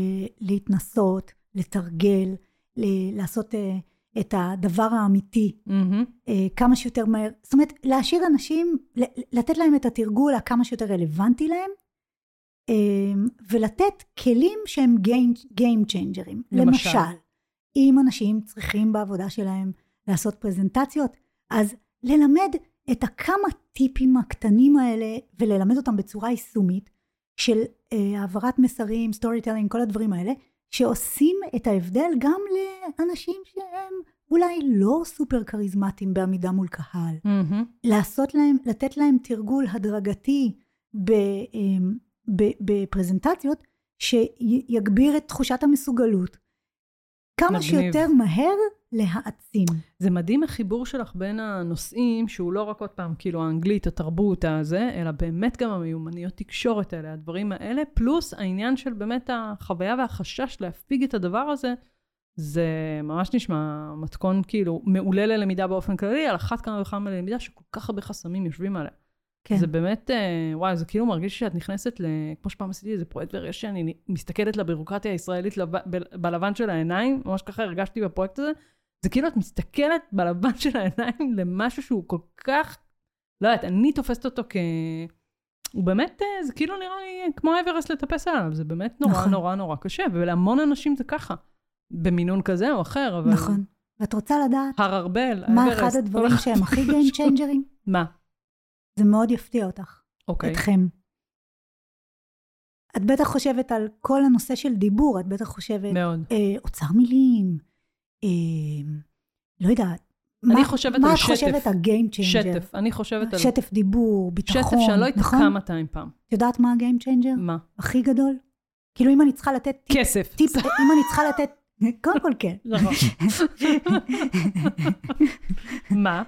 להתנסות, לתרגל, ל- לעשות אה, את הדבר האמיתי מהמם. אה, כמה שיותר מהר. זאת אומרת, להשאיר אנשים, ל- לתת להם את התרגול הכמה שיותר רלוונטי להם, ולתת כלים שהם game, changers. למשל? למשל, אם אנשים צריכים בעבודה שלהם לעשות פרזנטציות, אז ללמד את הכמה טיפים הקטנים האלה, וללמד אותם בצורה יישומית, של אה, העברת מסרים, storytelling, כל הדברים האלה, שעושים את ההבדל גם לאנשים שהם אולי לא סופר כריזמטיים בעמידה מול קהל. מהמם. לעשות להם, לתת להם תרגול הדרגתי ב, אמ, ב, בפרזנטציות, שיגביר את תחושת המסוגלות. כמה מגניב. שיותר מהר להעצים. זה מדהים החיבור שלך בין הנושאים, שהוא לא רק עוד פעם, כאילו האנגלית, התרבות, הזה, אלא באמת גם המיומנויות תקשורת האלה, הדברים האלה, פלוס העניין של באמת החוויה והחשש להפיג את הדבר הזה, זה ממש נשמע מתכון כאילו מעולה ללמידה באופן כללי, על אחת כמה וכמה ללמידה שכל כך הרבה חסמים יושבים עליה. כן. זה באמת, אה, וואי, זה כאילו מרגיש שאת נכנסת ל... כמו שפעם עשיתי איזה פרויקט והרגשתי שאני מסתכלת לבירוקרטיה הישראלית לב... בלבן של העיניים, ממש ככה הרגשתי בפרויקט הזה. זה כאילו את מסתכלת בלבן של העיניים למשהו שהוא כל כך, לא יודעת, אני תופסת אותו כ... הוא באמת, אה, זה כאילו נראה לי כמו אברסט לטפס עליו, זה באמת נורא נכון. נורא נורא קשה, ולהמון אנשים זה ככה, במינון כזה או אחר, אבל... נכון. ואת רוצה לדעת הר ארבל, מה האברסט, אחד הדברים שהם הכי game changers? מה? זה מאוד יפתיע אותך, אוקיי. אתכם. את בטח חושבת על כל הנושא של דיבור, את בטח חושבת מאוד. אה, אוצר מילים, אה, לא יודעת. אני מה- חושבת מה על את שטף. חושבת על Game Changer? שטף, אני חושבת על שטף דיבור, ביטחון, שטף שאני לא נכון? כמה 200 פעם. את יודעת מה ה-Game Changer? מה? הכי גדול? כאילו אם אני צריכה לתת טיפ, כסף. טיפ אם אני צריכה לתת, קודם כל כן. נכון. מה?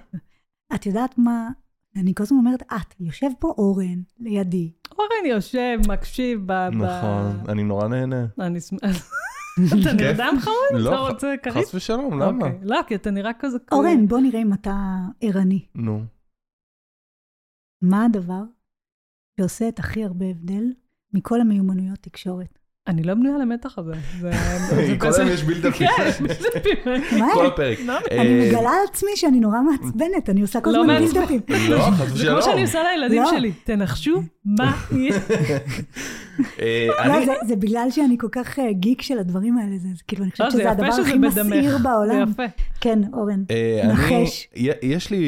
את יודעת מה, אני כל הזמן אומרת את, יושב פה אורן לידי. אורן יושב, מקשיב ב... נכון, אני נורא נהנה. אני שמח. אתה נרדם חמוד? לא, אתה רוצה כרית? חס ושלום, למה? אוקיי. לא, כי אתה נראה כזה... אורן, בוא נראה אם אתה ערני. נו. מה הדבר שעושה את הכי הרבה הבדל מכל המיומנויות תקשורת? אני לא בנויה למתח הזה. זה- זה כל היום יש בילדאפים. כן? כל הפרק. לא, אני אה, מגלה על עצמי שאני נורא מעצבנת, אני עושה כל לא הזמן. בילדאפים. לא, חס זה ושלום. כמו שאני עושה לילדים לא. שלי, תנחשו מה יהיה. אה, לא, אני- זה- זה בגלל שאני כל כך אה, גיק של הדברים האלה, זה זה כאילו, אני חושבת זה שזה הדבר הכי. מסעיר זה בעולם. יפה. כן, אורן. אה, נחש. יש לי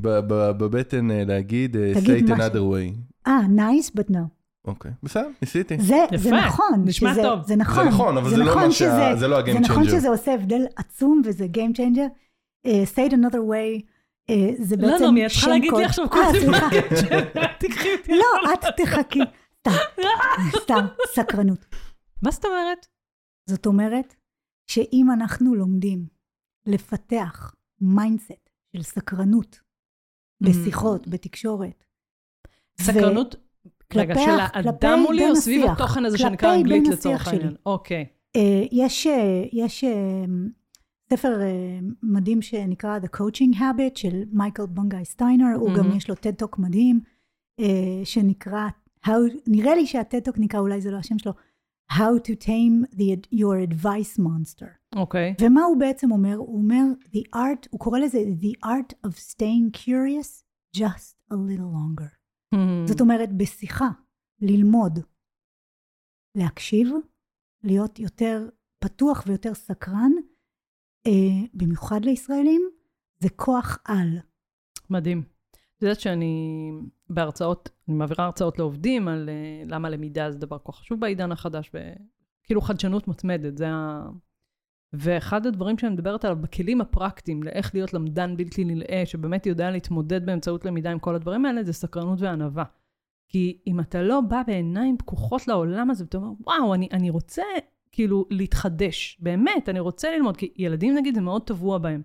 ב- ב- בבטן אה, להגיד אה, say it another way. אה, nice but no. אוקיי, בסדר, ניסיתי. זה, זה יפה, נכון. נשמע שזה, טוב. זה נכון. זה נכון, אבל זה לא נכון מה שה- שזה- זה לא ה-game זה נכון. שזה עושה הבדל עצום וזה Game Changer. Uh, say it another way, uh, זה לא, בעצם נעמי, את צריכה להגיד. לי עכשיו אה, כל סליחה. תקחי אותי. לא, את תחכי. סתם, סתם, סקרנות. מה זאת אומרת? זאת אומרת שאם אנחנו לומדים לפתח mindset של סקרנות בשיחות, בתקשורת, סקרנות, רגע, כלפי של ה- האדם מולי או סביב. התוכן הזה שנקרא אנגלית לצורך. העניין? אוקיי. אה, יש, אה, יש אה, ספר מדהים שנקרא The Coaching Habit של מייקל בונגאי סטיינר, הוא גם. יש לו Talk מדהים, שנקרא, How, נראה לי Talk נקרא, אולי זה לא השם שלו, How to tame the, your advice monster. אוקיי. ומה הוא בעצם אומר? הוא אומר, the art, הוא קורא לזה the art of staying curious just a little longer. Hmm. זאת אומרת, בשיחה, ללמוד, להקשיב, להיות יותר פתוח ויותר סקרן, אה, במיוחד לישראלים, זה כוח על. מדהים. את יודעת שאני בהרצאות, אני מעבירה הרצאות לעובדים על אה, למה למידה זה דבר כל כך חשוב בעידן החדש, וכאילו חדשנות מתמדת, זה ה... ואחד הדברים שאני מדברת עליו בכלים הפרקטיים לאיך להיות למדן בלתי נלאה, שבאמת יודע להתמודד באמצעות למידה עם כל הדברים האלה, זה סקרנות וענווה. כי אם אתה לא בא בעיניים פקוחות לעולם הזה, ואתה אומר, וואו, אני, אני רוצה כאילו להתחדש, באמת, אני רוצה ללמוד, כי ילדים נגיד זה מאוד טבוע בהם.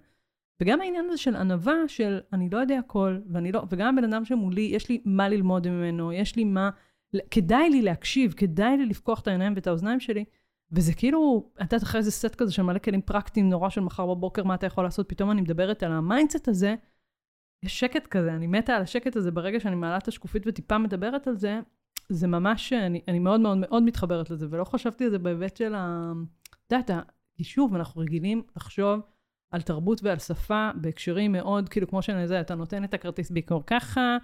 וגם העניין הזה של ענווה, של אני לא יודע הכל, ואני לא, וגם הבן אדם שמולי, יש לי מה ללמוד ממנו, יש לי מה, כדאי לי להקשיב, כדאי לי לפקוח את העיניים ואת האוזניים שלי, וזה כאילו, את יודעת, אחרי איזה סט כזה של מלא כלים פרקטיים נורא של מחר בבוקר, מה אתה יכול לעשות, פתאום אני מדברת על ה mindset הזה, יש שקט כזה, אני מתה על השקט הזה ברגע שאני מעלה את השקופית וטיפה מדברת על זה, זה ממש, אני, אני מאוד מאוד מאוד מתחברת לזה, ולא חשבתי על זה בהיבט של ה... יודעת, כי שוב, אנחנו רגילים לחשוב על תרבות ועל שפה בהקשרים מאוד, כאילו, כמו שאני זה, אתה נותן את הכרטיס ביקור ככה,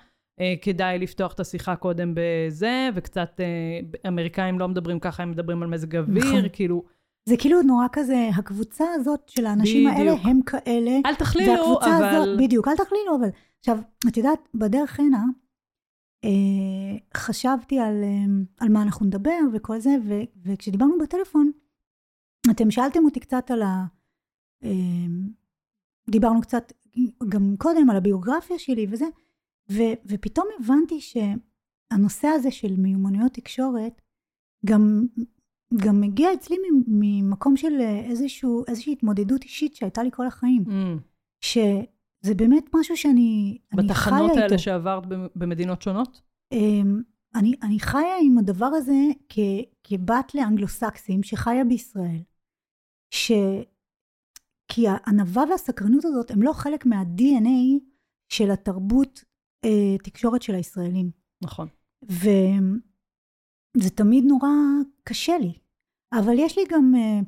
כדאי לפתוח את השיחה קודם בזה, וקצת אה, אמריקאים לא מדברים ככה, הם מדברים על מזג אוויר, נכון. כאילו, זה כאילו נורא כזה, הקבוצה הזאת של האנשים האלה בדיוק. הם כאלה, אל תכלילו, אבל... הזאת, בדיוק, אל תכלילו, אבל... עכשיו, את יודעת, בדרך הנה, אה, חשבתי על, אה, על מה אנחנו נדבר וכל זה, ו, וכשדיברנו בטלפון, אתם שאלתם אותי קצת על ה... אה, דיברנו קצת גם קודם על הביוגרפיה שלי וזה, ו, ופתאום הבנתי שהנושא הזה של מיומנויות תקשורת, גם, גם מגיע אצלי ממקום של איזשהו, איזושהי התמודדות אישית שהייתה לי כל החיים. Mm, שזה באמת משהו שאני אני חיה בתחנות איתו. האלה שעברת במ- במדינות שונות? אמ, אני, אני חיה עם הדבר הזה כ, כבת לאנגלוסקסים שחיה בישראל, ש... כי הענווה והסקרנות הזאת הם לא חלק מה-DNA של התרבות אה, תקשורת של הישראלים. נכון. וזה תמיד נורא קשה לי. אבל יש לי גם אה,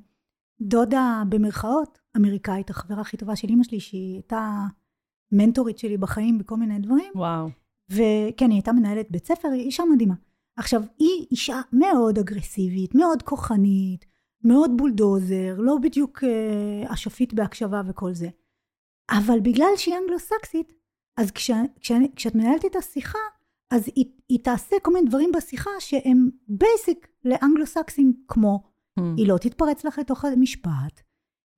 דודה במרכאות, אמריקאית, החברה הכי טובה של אימא שלי, שהיא הייתה מנטורית שלי בחיים בכל מיני דברים. וואו. וכן, היא הייתה מנהלת בית ספר, היא אישה מדהימה. עכשיו, היא אישה מאוד אגרסיבית, מאוד כוחנית, מאוד בולדוזר, לא בדיוק אה, אשפית בהקשבה וכל זה. אבל בגלל שהיא אנגלו-סקסית, אז כש, כש, כשאת מנהלת את השיחה, אז היא, היא תעשה כל מיני דברים בשיחה שהם basic לאנגלו-סקסים, כמו Mm. היא לא תתפרץ לך לתוך המשפט,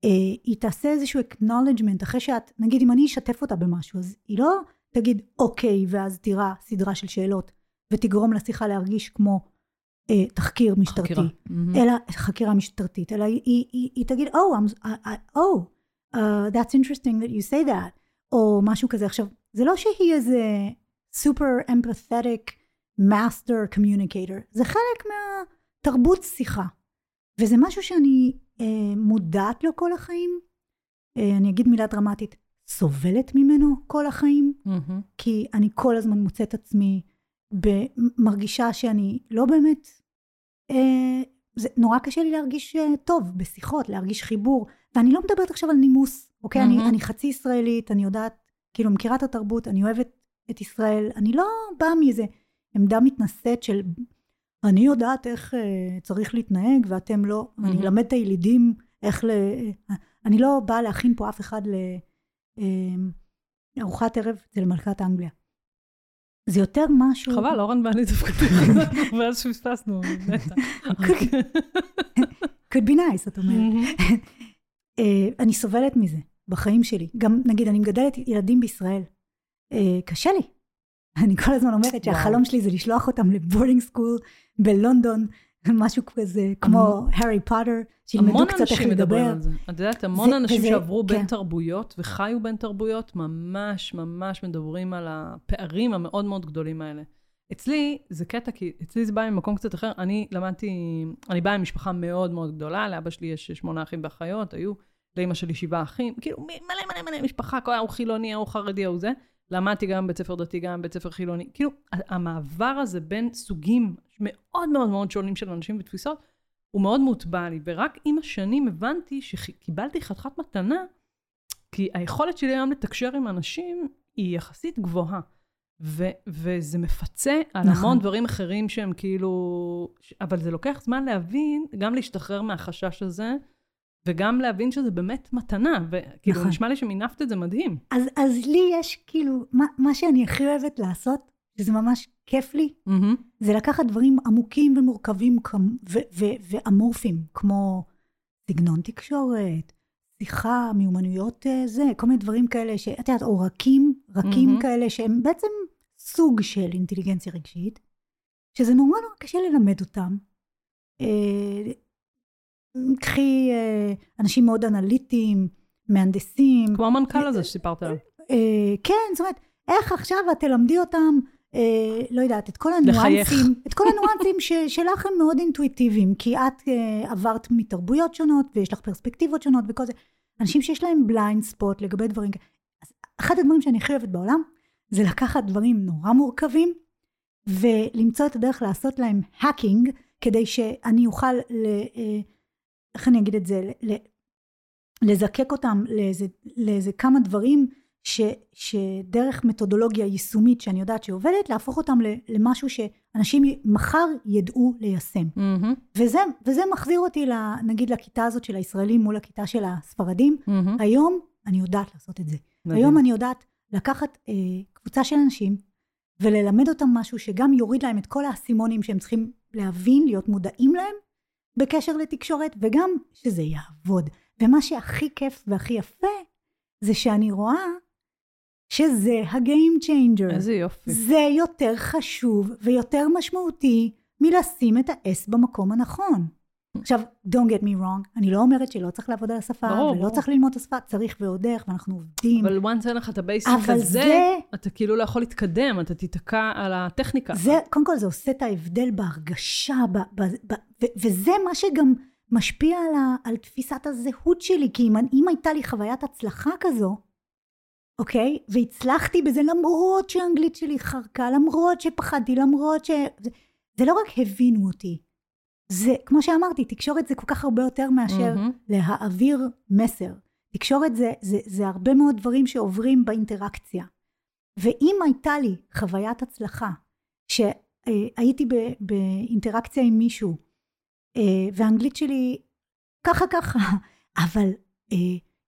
אה, היא תעשה איזשהו acknowledgement אחרי שאת, נגיד אם אני אשתף אותה במשהו, אז היא לא תגיד אוקיי, ואז תירה סדרה של שאלות, ותגרום לשיחה להרגיש כמו אה, תחקיר משטרתי, חקירה. מהמם. אלא חקירה משטרתית, אלא היא, היא, היא, היא תגיד, Oh, I'm, I, I, oh uh, that's interesting that you say that, או משהו כזה. עכשיו, זה לא שהיא איזה super empathetic master communicator, זה חלק מהתרבות שיחה. וזה משהו שאני אה, מודעת לו כל החיים, אה, אני אגיד מילה דרמטית, סובלת ממנו כל החיים, מהמם. כי אני כל הזמן מוצאת עצמי מרגישה שאני לא באמת, אה, זה נורא קשה לי להרגיש אה, טוב בשיחות, להרגיש חיבור, ואני לא מדברת עכשיו על נימוס, אוקיי? אני, מהמם. אני חצי ישראלית, אני יודעת, כאילו מכירה את התרבות, אני אוהבת את ישראל, אני לא באה מאיזה עמדה מתנשאת של אני יודעת איך uh, צריך להתנהג ואתם לא, mm-hmm. ואני אלמד את הילידים איך ל... אני לא באה להכין פה אף אחד לארוחת ערב אצל מלכת אנגליה. זה יותר משהו... חבל, אורן ואני דווקא ואז פספסנו, could be nice, את אומרת. אה, אני סובלת מזה בחיים שלי. גם, נגיד, אני מגדלת ילדים בישראל. אה, קשה לי. אני כל הזמן אומרת שהחלום שלי זה לשלוח אותם ל boarding school בלונדון, משהו כזה, כמו הארי פוטר, שילמדו קצת איך לדבר. המון אנשים מדברים על זה. את יודעת, המון אנשים שעברו בין כן. תרבויות וחיו בין תרבויות, ממש ממש מדברים על הפערים המאוד מאוד גדולים האלה. אצלי זה קטע, כי אצלי זה בא ממקום קצת אחר. אני למדתי, אני באה ממשפחה מאוד מאוד גדולה, לאבא שלי יש שמונה אחים ואחיות, היו לאמא שלי שבעה אחים, כאילו מלא מלא מלא משפחה, כל ההוא חילוני, ההוא חרדי, ההוא זה. למדתי גם בבית ספר דתי, גם בבית ספר חילוני. כאילו, המעבר הזה בין סוגים מאוד מאוד מאוד שונים של אנשים ותפיסות, הוא מאוד מוטבע לי. ורק עם השנים הבנתי שקיבלתי חתיכת מתנה, כי היכולת שלי היום לתקשר עם אנשים היא יחסית גבוהה. ו- וזה מפצה על נכון. המון דברים אחרים שהם כאילו... אבל זה לוקח זמן להבין, גם להשתחרר מהחשש הזה, וגם להבין שזה באמת מתנה, וכאילו נכון. נשמע לי שמינפת את זה מדהים. אז, אז לי יש כאילו, מה, מה שאני הכי אוהבת לעשות, שזה ממש כיף לי, mm-hmm. זה לקחת דברים עמוקים ומורכבים ו- ו- ואמורפיים, כמו סגנון תקשורת, שיחה, מיומנויות אה, זה, כל מיני דברים כאלה שאת יודעת, או רכים, רכים mm-hmm. כאלה שהם בעצם סוג של אינטליגנציה רגשית, שזה נורא נורא קשה ללמד אותם. אה, קחי אה, אנשים מאוד אנליטיים, מהנדסים. כמו המנכ"ל הזה שסיפרת עליו. כן, זאת אומרת, איך עכשיו את תלמדי אותם אה, לא יודעת, את כל הניואנסים, את כל הניואנסים שלך הם מאוד אינטואיטיביים, כי את אה, עברת מתרבויות שונות ויש לך פרספקטיבות שונות וכל זה. אנשים שיש להם בליינד ספוט לגבי דברים כאלה. אחד הדברים שאני הכי אוהבת בעולם, זה לקחת דברים נורא מורכבים, ולמצוא את הדרך לעשות להם האקינג, כדי שאני אוכל, ל, אה, איך אני אגיד את זה, ל, לזקק אותם לאיזה, לאיזה כמה דברים ש, שדרך מתודולוגיה יישומית שאני יודעת שעובדת, להפוך אותם למשהו שאנשים מחר ידעו ליישם. Mm-hmm. וזה, וזה מחזיר אותי נגיד לכיתה הזאת של הישראלים מול הכיתה של הספרדים. Mm-hmm. היום אני יודעת לעשות את זה. מדהים. היום אני יודעת לקחת אה, קבוצה של אנשים וללמד אותם משהו שגם יוריד להם את כל האסימונים שהם צריכים להבין, להיות מודעים להם בקשר לתקשורת, וגם שזה יעבוד. ומה שהכי כיף והכי יפה, זה שאני רואה שזה ה-game changer. איזה יופי. זה יותר חשוב ויותר משמעותי מלשים את ה-S במקום הנכון. עכשיו, don't get me wrong, אני לא אומרת שלא צריך לעבוד על השפה, ברור, ולא ברור. צריך ללמוד את השפה, צריך ועוד דרך, ואנחנו עובדים. אבל once אין לך את ה basic הזה, זה... אתה כאילו לא יכול להתקדם, אתה תיתקע על הטכניקה. זה, קודם כל זה עושה את ההבדל בהרגשה, ב, ב, ב, ו, וזה מה שגם משפיע על, ה, על תפיסת הזהות שלי, כי אם, אם הייתה לי חוויית הצלחה כזו, אוקיי? והצלחתי בזה למרות שהאנגלית שלי חרקה, למרות שפחדתי, למרות ש... זה, זה לא רק הבינו אותי. זה, כמו שאמרתי, תקשורת זה כל כך הרבה יותר מאשר mm-hmm. להעביר מסר. תקשורת זה, זה, זה הרבה מאוד דברים שעוברים באינטראקציה. ואם הייתה לי חוויית הצלחה, שהייתי באינטראקציה עם מישהו, אה, והאנגלית שלי ככה ככה, אבל אה,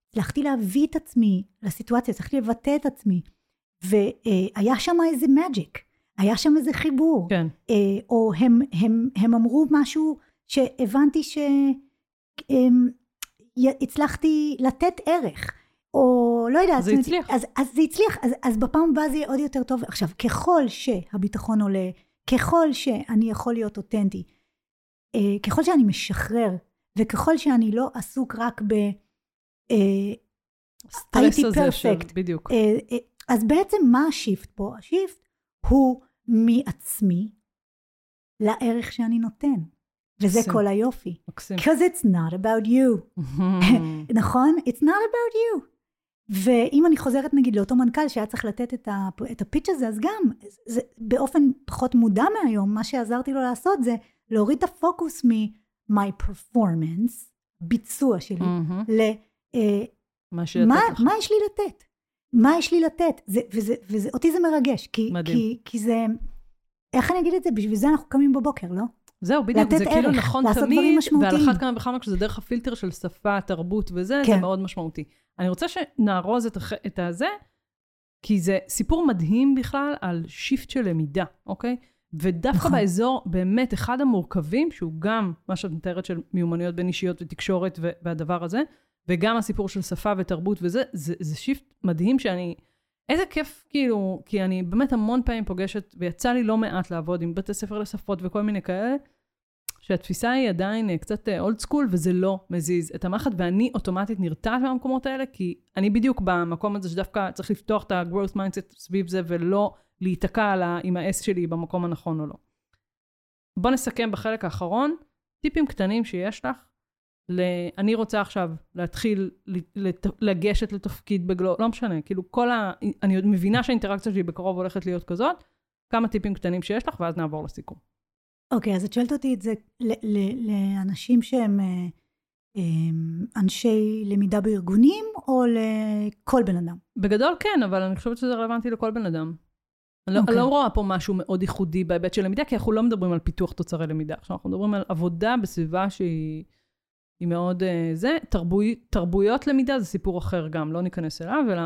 הצלחתי להביא את עצמי לסיטואציה, הצלחתי לבטא את עצמי. והיה שם איזה מג'יק, היה שם איזה חיבור. כן. אה, או הם, הם, הם אמרו משהו שהבנתי שהצלחתי אמ, לתת ערך. או לא יודעת. זה הצליח. אז, אז זה הצליח, אז, אז בפעם הבאה זה יהיה עוד יותר טוב. עכשיו, ככל שהביטחון עולה, ככל שאני יכול להיות אותנטי, אה, ככל שאני משחרר, וככל שאני לא עסוק רק ב... אה, הייתי פרפקט. בדיוק. אה, אה, אז בעצם מה השיפט פה? השיפט הוא מעצמי לערך שאני נותן. וזה מקסים. כל היופי. מקסים. Because it's not about you. נכון? It's not about you. ואם אני חוזרת נגיד לאותו מנכ"ל שהיה צריך לתת את, הפ... את הפיץ' הזה, אז גם זה באופן פחות מודע מהיום, מה שעזרתי לו לעשות זה להוריד את הפוקוס מ-my performance, ביצוע שלי, mm-hmm. ל... אה, מה, מה, מה יש לי לתת? מה יש לי לתת? זה, וזה, וזה, אותי זה מרגש, כי, מדהים. כי, כי זה, איך אני אגיד את זה? בשביל זה אנחנו קמים בבוקר, לא? זהו, בדיוק, זה כאילו ערך, נכון לעשות תמיד. ועל אחת כמה וכמה כשזה דרך הפילטר של שפה, תרבות וזה, זה כן. מאוד משמעותי. אני רוצה שנארוז את, הח... את הזה, כי זה סיפור מדהים בכלל על shift של למידה, אוקיי? ודווקא נכון. באזור, באמת, אחד המורכבים, שהוא גם מה שאת מתארת של מיומנויות בין אישיות ותקשורת ו- והדבר הזה, וגם הסיפור של שפה ותרבות וזה, זה, זה shift מדהים שאני... איזה כיף, כאילו, כי אני באמת המון פעמים פוגשת, ויצא לי לא מעט לעבוד עם בתי ספר לשפות וכל מיני כאלה, שהתפיסה היא עדיין אה, קצת old school, וזה לא מזיז את המערכת, ואני אוטומטית נרתעת מהמקומות האלה, כי אני בדיוק במקום הזה שדווקא צריך לפתוח את ה-growth mindset סביב זה, ולא להיתקע על ה-S שלי במקום הנכון או לא. בוא נסכם בחלק האחרון, טיפים קטנים שיש לך. ל... אני רוצה עכשיו להתחיל לת... לגשת לתפקיד בגלו, לא משנה, כאילו כל ה... אני עוד מבינה שהאינטראקציה שלי בקרוב הולכת להיות כזאת, כמה טיפים קטנים שיש לך, ואז נעבור לסיכום. אוקיי, אז את שואלת אותי את זה ל- ל- לאנשים שהם אה, אנשי למידה בארגונים, או לכל בן אדם? בגדול כן, אבל אני חושבת שזה רלוונטי לכל בן אדם. אני לא, אוקיי. אני לא רואה פה משהו מאוד ייחודי בהיבט של למידה, כי אנחנו לא מדברים על פיתוח תוצרי למידה. עכשיו אנחנו מדברים על עבודה בסביבה שהיא היא מאוד uh, זה. תרבוי, תרבויות למידה זה סיפור אחר גם, לא ניכנס אליו, אלא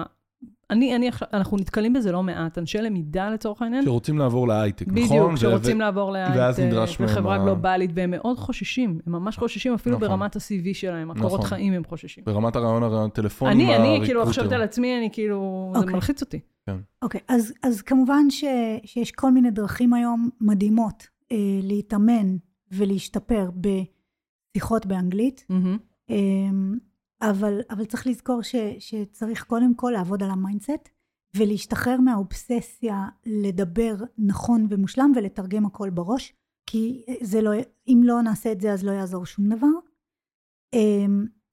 אני, אני עכשיו, אנחנו נתקלים בזה לא מעט, אנשי למידה לצורך העניין. שרוצים לעבור להייטק, נכון? בדיוק, שרוצים ו- לעבור להייטק, לחברה גלובלית, והם מאוד חוששים, הם ממש חוששים, אפילו נכון. ברמת ה-CV שלהם, הקורות נכון. חיים הם חוששים. ברמת הרעיון הטלפוני, אני, אני. כאילו חושבת על עצמי, אני כאילו, זה אוקיי. מלחיץ אותי. אוקיי, אז, אז כמובן ש, שיש כל מיני דרכים היום מדהימות אה, להתאמן ולהשתפר בשיחות באנגלית, מהמם. אה, אבל, אבל צריך לזכור ש, שצריך קודם כל לעבוד על ה mindset ולהשתחרר מהאובססיה לדבר נכון ומושלם ולתרגם הכל בראש, כי זה לא, אם לא נעשה את זה אז לא יעזור שום דבר. אה,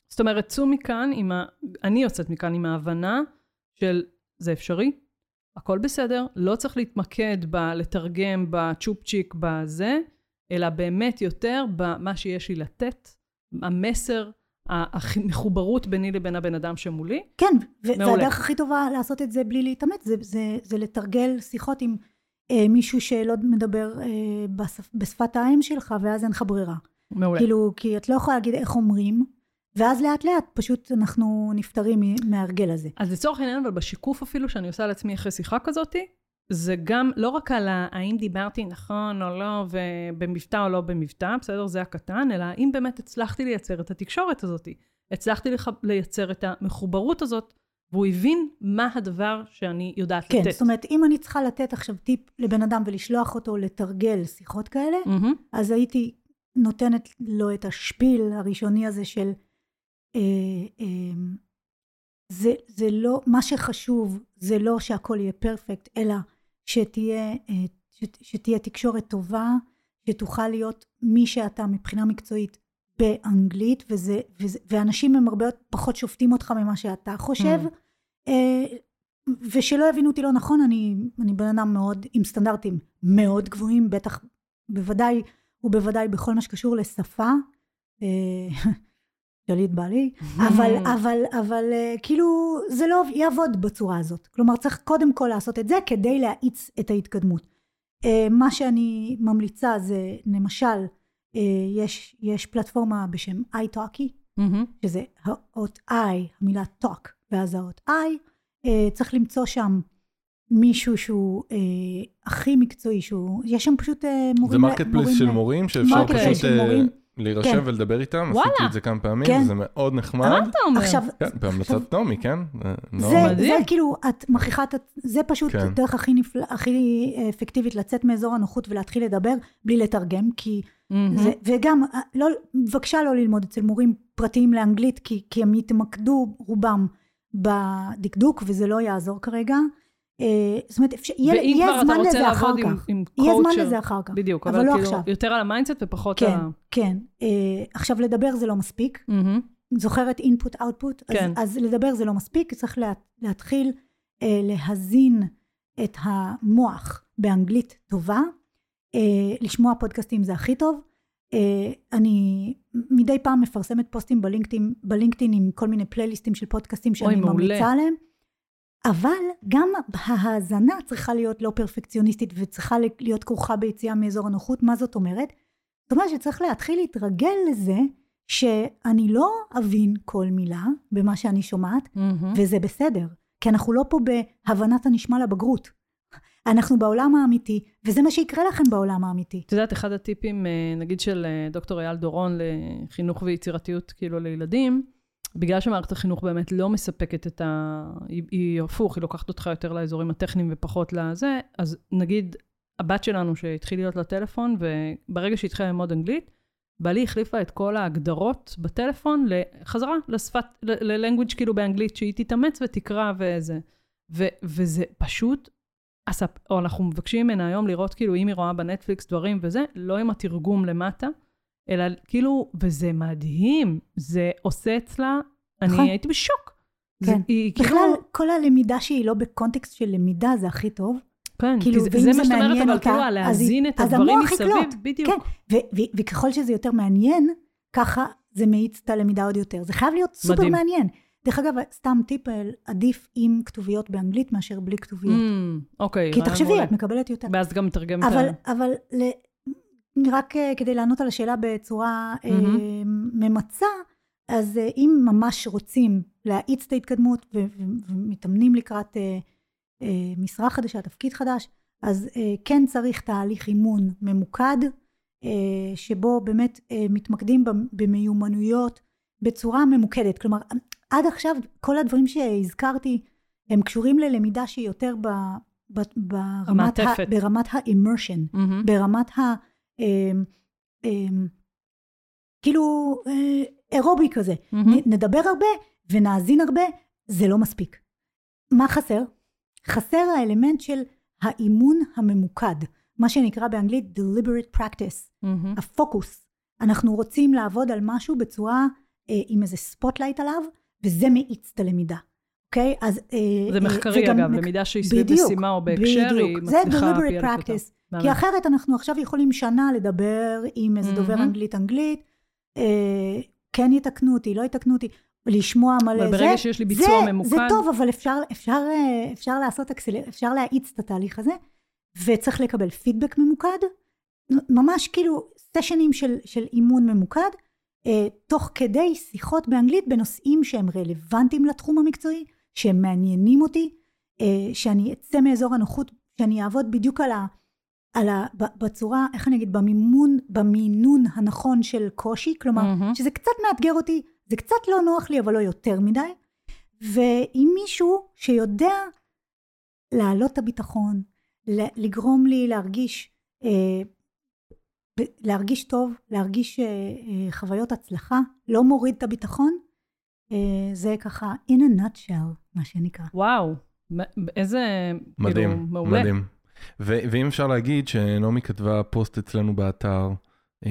זאת אומרת, צאו מכאן עם ה... אני יוצאת מכאן עם ההבנה של זה אפשרי, הכל בסדר, לא צריך להתמקד בלתרגם בצ'ופצ'יק בזה, אלא באמת יותר במה שיש לי לתת, המסר, המחוברות ביני לבין הבן אדם שמולי. כן, ו- מעולה. והדרך הכי טובה לעשות את זה בלי להתאמץ, זה, זה, זה לתרגל שיחות עם אה, מישהו שלא מדבר אה, בשפ, בשפת האם שלך, ואז אין לך ברירה. מעולה. כאילו, כי את לא יכולה להגיד איך אומרים, ואז לאט לאט פשוט אנחנו נפטרים מההרגל הזה. אז לצורך העניין, אבל בשיקוף אפילו שאני עושה לעצמי אחרי שיחה כזאתי, זה גם לא רק על האם דיברתי נכון או לא, ובמבטא או לא במבטא, בסדר? זה הקטן, אלא האם באמת הצלחתי לייצר את התקשורת הזאת. הצלחתי לח... לייצר את המחוברות הזאת, והוא הבין מה הדבר שאני יודעת כן, לתת. זאת אומרת, אם אני צריכה לתת עכשיו טיפ לבן אדם ולשלוח אותו לתרגל שיחות כאלה, מהמם. אז הייתי נותנת לו את השפיל הראשוני הזה של אה, אה, זה, זה לא, מה שחשוב זה לא שהכל יהיה פרפקט, אלא שתהיה, אה, שת, שתהיה תקשורת טובה, שתוכל להיות מי שאתה מבחינה מקצועית באנגלית, וזה, וזה, ואנשים הם הרבה פחות שופטים אותך ממה שאתה חושב. Mm. אה, ושלא יבינו אותי לא נכון, אני, אני בן אדם מאוד, עם סטנדרטים מאוד גבוהים, בטח, בוודאי ובוודאי בכל מה שקשור לשפה. שליט בעלי, אבל, אבל, אבל אה, כאילו זה לא יעבוד בצורה הזאת. כלומר צריך קודם כל לעשות את זה כדי להאיץ את ההתקדמות. אה, מה שאני ממליצה זה למשל, אה, יש, יש פלטפורמה בשם iTalki, מהמם. שזה האות I, המילה talk, ואז האות I, צריך למצוא שם מישהו שהוא אה, הכי מקצועי, שהוא, יש שם פשוט אה, מורים... זה marketplace של מורים שאפשר marketplace פשוט של מורים. להירשם כן. ולדבר איתם, וואלה. עשיתי את זה כמה פעמים, כן. זה מאוד נחמד. מה אתה אומר? עכשיו, כן, בהמלצת נעמי, כן? אה, זה. מדהים. זה כאילו, את מכריחה את... ה- זה פשוט כן. הדרך הכי נפלא, הכי אה, אפקטיבית לצאת מאזור הנוחות ולהתחיל לדבר בלי לתרגם, כי מהמם. זה, וגם, אה, לא, בבקשה לא ללמוד אצל מורים פרטיים לאנגלית, כי, כי הם יתמקדו רובם בדקדוק, וזה לא יעזור כרגע. אה, זאת אומרת, אפשר, יהיה, ואם יהיה כבר אתה זמן רוצה לזה אחר לעבוד עם, כך. עם יהיה זמן coacher, לזה אחר כך. בדיוק, אבל אבל, לא כאילו, עכשיו. יותר על ה mindset ופחות כן, על ה... כן. אה, עכשיו, לדבר זה לא מספיק. מהמם. זוכרת input output? כן. אז, אז לדבר זה לא מספיק, צריך לה, להתחיל אה, להזין את המוח באנגלית טובה. אה, לשמוע פודקאסטים זה הכי טוב. אה, אני מדי פעם מפרסמת פוסטים בלינקדאין, עם כל מיני פלייליסטים של פודקאסטים שאני אוי, מעולה. ממליצה עליהם. אבל גם ההאזנה צריכה להיות לא פרפקציוניסטית וצריכה להיות כרוכה ביציאה מאזור הנוחות. מה זאת אומרת? זאת אומרת שצריך להתחיל להתרגל לזה שאני לא אבין כל מילה במה שאני שומעת, מהמם. וזה בסדר, כי אנחנו לא פה בהבנת הנשמע לבגרות. אנחנו בעולם האמיתי, וזה מה שיקרה לכם בעולם האמיתי. את יודעת, אחד הטיפים, אה, נגיד של אה, דוקטור אייל דורון לחינוך ויצירתיות, כאילו לילדים, בגלל שמערכת החינוך באמת לא מספקת את ה... היא, היא הפוך, היא לוקחת אותך יותר לאזורים הטכניים ופחות לזה, אז נגיד, הבת שלנו שהתחיל להיות לה טלפון, וברגע שהתחילה ללמוד אנגלית, בעלי החליפה את כל ההגדרות בטלפון לחזרה לשפת, ללנגוויג' כאילו באנגלית, שהיא תתאמץ ותקרא וזה. ו, וזה פשוט, הספ... או אנחנו מבקשים ממנה היום לראות כאילו אם היא רואה בנטפליקס דברים וזה, לא עם התרגום למטה, אלא כאילו, וזה מדהים, זה עושה אצלה, נכון. אני הייתי בשוק. זה, כן. היא כאילו, בכלל, כל הלמידה שהיא לא בקונטקסט של למידה זה הכי טוב. כן, כאילו, כי זה, זה זה מה שאת אומרת, אבל אותה, כאילו, היא- להזין את הדברים מסביב, יקלוט. בדיוק. כן, ו- ו- וככל שזה יותר מעניין, ככה זה מאיץ את הלמידה עוד יותר. זה חייב להיות סופר מדהים. מעניין. דרך אגב, סתם טיפ, אה, עדיף עם כתוביות באנגלית מאשר בלי כתוביות. Mm, אוקיי, כי רעיון תחשבי, מעולה. את מקבלת יותר. ואז גם מתרגם את אבל. אבל ל- רק אה, כדי לענות על השאלה בצורה מהמם. ממצה, אז אה, אם ממש רוצים להאיץ את ההתקדמות ו- ו- ומתאמנים לקראת משרה חדשה, תפקיד חדש, אז כן צריך תהליך אימון ממוקד, שבו באמת מתמקדים במ- במיומנויות בצורה ממוקדת. כלומר, עד עכשיו כל הדברים שהזכרתי הם קשורים ללמידה שהיא יותר ב, ב, ברמת, המעטפת. ה, ברמת ה-immersion. מהמם. ברמת ה... אמ, אמ, כאילו אה, אירובי כזה. נדבר הרבה ונאזין הרבה, זה לא מספיק. מה חסר? חסר האלמנט של האימון הממוקד, מה שנקרא באנגלית deliberate practice, מהמם. הפוקוס. אנחנו רוצים לעבוד על משהו בצורה אה, עם איזה spotlight עליו, וזה מאיץ את הלמידה. אוקיי? אז... אה, זה אה, מחקרי אגב, מק- למידה שהיא סביב בדיוק, משימה או בהקשר, היא בדיוק. זה מצליחה פי deliberate אלף יותר. practice. כי אחרת אנחנו עכשיו יכולים שנה לדבר עם איזה דובר מהמם. אנגלית אנגלית, אה, כן יתקנו אותי, לא יתקנו אותי, לשמוע מלא אבל זה. ברגע שיש לי ביצוע זה, ממוקד... זה טוב, אבל אפשר, אפשר, אה, אפשר לעשות אקסל... אפשר להאיץ את התהליך הזה, וצריך לקבל פידבק ממוקד, ממש כאילו סשנים של, של אימון ממוקד, אה, תוך כדי שיחות באנגלית בנושאים שהם רלוונטיים לתחום המקצועי, שהם מעניינים אותי, אה, שאני אצא מאזור הנוחות, שאני אעבוד בדיוק על ה... על ה... ב- בצורה, איך אני אגיד, במימון, במינון הנכון של קושי, כלומר, מהמם. שזה קצת מאתגר אותי, זה קצת לא נוח לי, אבל לא יותר מדי. ועם מישהו שיודע להעלות את הביטחון, לגרום לי להרגיש, אה, להרגיש טוב, להרגיש אה, אה, חוויות הצלחה, לא מוריד את הביטחון, זה ככה in a nutshell, מה שנקרא. וואו, איזה... מדהים, כאילו, מעולה. מדהים. ו- ואם אפשר להגיד שנעמי כתבה פוסט אצלנו באתר. אה,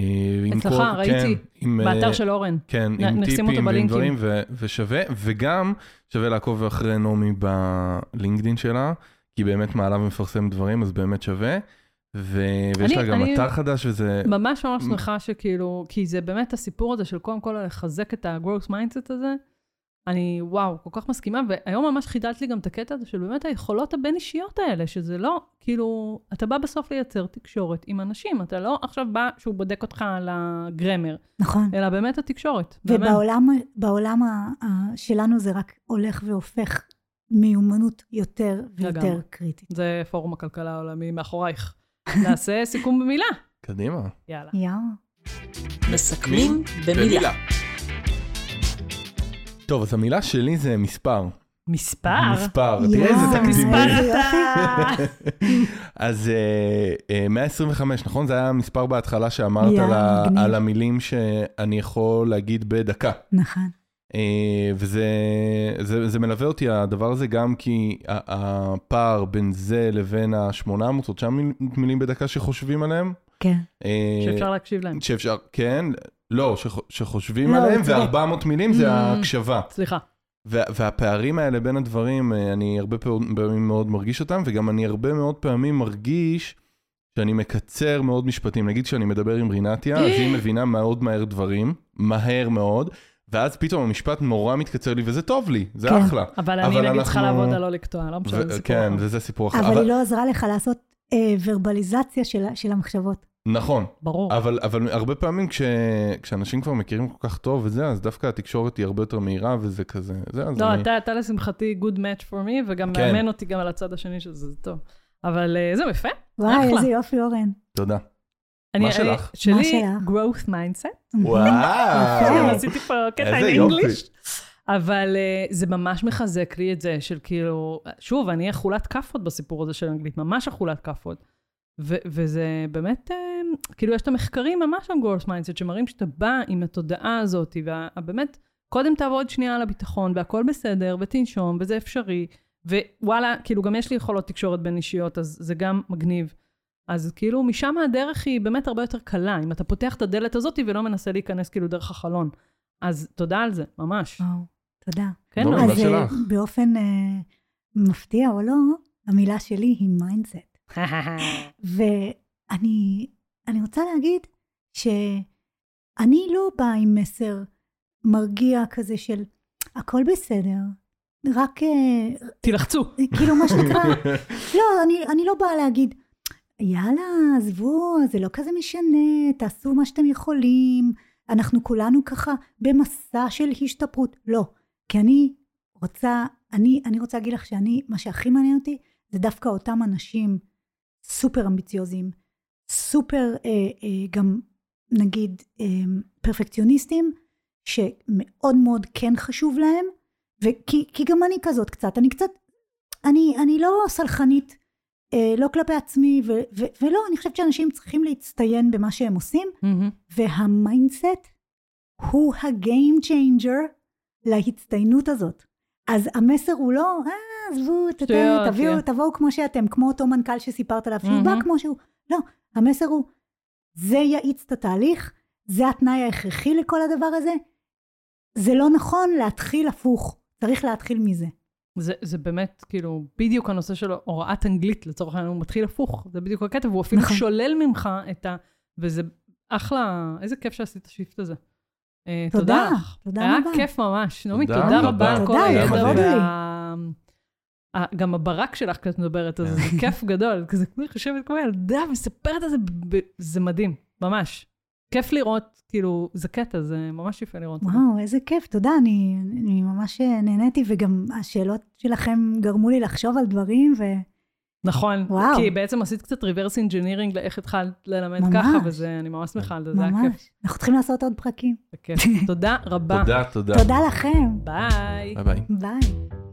אצלך, כל- ראיתי. כן, עם, אה, באתר של אורן. כן, נ- עם טיפים ועם. דברים, ו- ושווה, וגם שווה לעקוב אחרי נעמי בלינקדין שלה, כי היא באמת מעלה ומפרסמת דברים, אז באמת שווה. ו- ויש אני- לה גם אני- אתר חדש, וזה... ממש ממש שמחה שכאילו, כי זה באמת הסיפור הזה של קודם כל לחזק את ה-growth mindset הזה. אני, וואו, כל כך מסכימה, והיום ממש חידדת לי גם את הקטע הזה של באמת היכולות הבין-אישיות האלה, שזה לא, כאילו, אתה בא בסוף לייצר תקשורת עם אנשים, אתה לא עכשיו בא שהוא בודק אותך על הגרמר, נכון. אלא באמת התקשורת. ובעולם בעולם שלנו זה רק הולך והופך מיומנות יותר ויותר לגמרי. קריטית. זה פורום הכלכלה העולמי מאחורייך. נעשה סיכום במילה. קדימה. יאללה. יאללה. מסכמים במילה. טוב, אז המילה שלי זה מספר. מספר? מספר, תראה איזה תקדימי. מספר. אתה. אז אה, אה, 125, נכון? זה היה המספר בהתחלה שאמרת על המילים שאני יכול להגיד בדקה. נכון. אה, וזה זה, זה מלווה אותי הדבר הזה גם כי הפער בין זה לבין ה-800 או 900 מילים בדקה שחושבים עליהם. כן. אה, שאפשר להקשיב להם. שאפשר, כן, לא, שח, שחושבים לא, עליהם, צודק. ו-400 מילים זה Mm. ההקשבה. סליחה. וה, והפערים האלה בין הדברים, אה, אני הרבה פעמים מאוד מרגיש אותם, וגם אני הרבה מאוד פעמים מרגיש שאני מקצר מאוד משפטים. נגיד שאני מדבר עם רינתיה, אז היא מבינה מאוד מהר דברים, מהר מאוד, ואז פתאום המשפט נורא מתקצר לי, וזה טוב לי, זה כן. אחלה. אבל אבל אני נגיד צריכה לעבוד על לא לקטוע, לא משנה, זה סיפור כן, אחר. וזה סיפור אחר. אבל היא לא עזרה לך לעשות אה, ורבליזציה של המחשבות. נכון, ברור. אבל, אבל הרבה פעמים כש, כשאנשים כבר מכירים כל כך טוב וזה, אז דווקא התקשורת היא הרבה יותר מהירה וזה כזה, זה, אז לא, אני... אתה, אתה לשמחתי good match for me, וגם כן. מאמן אותי גם על הצד השני של זה, זה טוב. אבל אה, זהו, יפה. וואי, אחלה. איזה יופי, אורן. תודה. אני, מה שלך? שלי, מה שלך? growth mindset. וואו, יפה. עשיתי פה קטע עם יופי. אנגליש. אבל uh, זה ממש מחזק לי את זה של כאילו, שוב, אני אכולת כאפות בסיפור הזה של אנגלית, ממש אכולת כאפות. ו- וזה באמת, אה, כאילו, יש את המחקרים ממש על growth mindset, שמראים שאתה בא עם התודעה הזאת, ובאמת, קודם תעבוד שנייה על הביטחון, והכל בסדר, ותנשום, וזה אפשרי. ווואלה, כאילו, גם יש לי יכולות תקשורת בין אישיות, אז זה גם מגניב. אז כאילו, משם הדרך היא באמת הרבה יותר קלה, אם אתה פותח את הדלת הזאת ולא מנסה להיכנס כאילו דרך החלון. אז תודה על זה, ממש. וואו, תודה. כן, לא, לא, אז אה, שלך? באופן אה, מפתיע או לא, המילה שלי היא mindset. ואני אני רוצה להגיד שאני לא באה עם מסר מרגיע כזה של הכל בסדר, רק אה, תילחצו. כאילו מה שנקרא, לא, אני, אני לא באה להגיד, יאללה, עזבו, זה לא כזה משנה, תעשו מה שאתם יכולים, אנחנו כולנו ככה במסע של השתפרות. לא, כי אני רוצה, אני, אני רוצה להגיד לך שאני, מה שהכי מעניין אותי, זה דווקא אותם אנשים סופר אמביציוזיים, סופר אה, אה, גם נגיד אה, פרפקציוניסטים, שמאוד מאוד כן חשוב להם, וכי כי גם אני כזאת קצת, אני קצת, אני, אני לא סלחנית, אה, לא כלפי עצמי, ו, ו, ולא, אני חושבת שאנשים צריכים להצטיין במה שהם עושים, מהמם. וה mindset הוא ה game changer להצטיינות הזאת. אז המסר הוא לא, אה, עזבו, תביאו, כן. תבואו כמו שאתם, כמו אותו מנכ"ל שסיפרת עליו, שהוא בא. כמו שהוא. לא, המסר הוא, זה יאיץ את התהליך, זה התנאי ההכרחי לכל הדבר הזה. זה לא נכון להתחיל הפוך, צריך להתחיל מזה. זה, זה באמת, כאילו, בדיוק הנושא של הוראת אנגלית, לצורך העניין, הוא מתחיל הפוך. זה בדיוק הקטע, והוא אפילו נכון. שולל ממך את ה... וזה אחלה, איזה כיף שעשית את השיפט הזה. אה, תודה, תודה לך. תודה היה רבה. כיף ממש. נעמי, תודה תודה רבה. רבה על כל תודה, הידע. לכבוד לי. וה... ה- גם הברק שלך כשאת מדברת על זה, זה כיף גדול. כזה, כמו חושבת כמו ילדה, מספרת על זה, זה מדהים, ממש. כיף לראות, כאילו, זה קטע, זה ממש יפה לראות. וואו, איזה כיף, תודה, אני, אני ממש נהניתי, וגם השאלות שלכם גרמו לי לחשוב על דברים, ו... נכון, וואו. כי בעצם עשית קצת reverse engineering לאיך התחלת ללמד ממש. ככה, וזה, אני ממש שמחה על זה, זה היה כיף. ממש. אנחנו צריכים לעשות עוד פרקים. זה כיף. תודה רבה. תודה, תודה. תודה לכם. ביי. ביי ביי. ביי.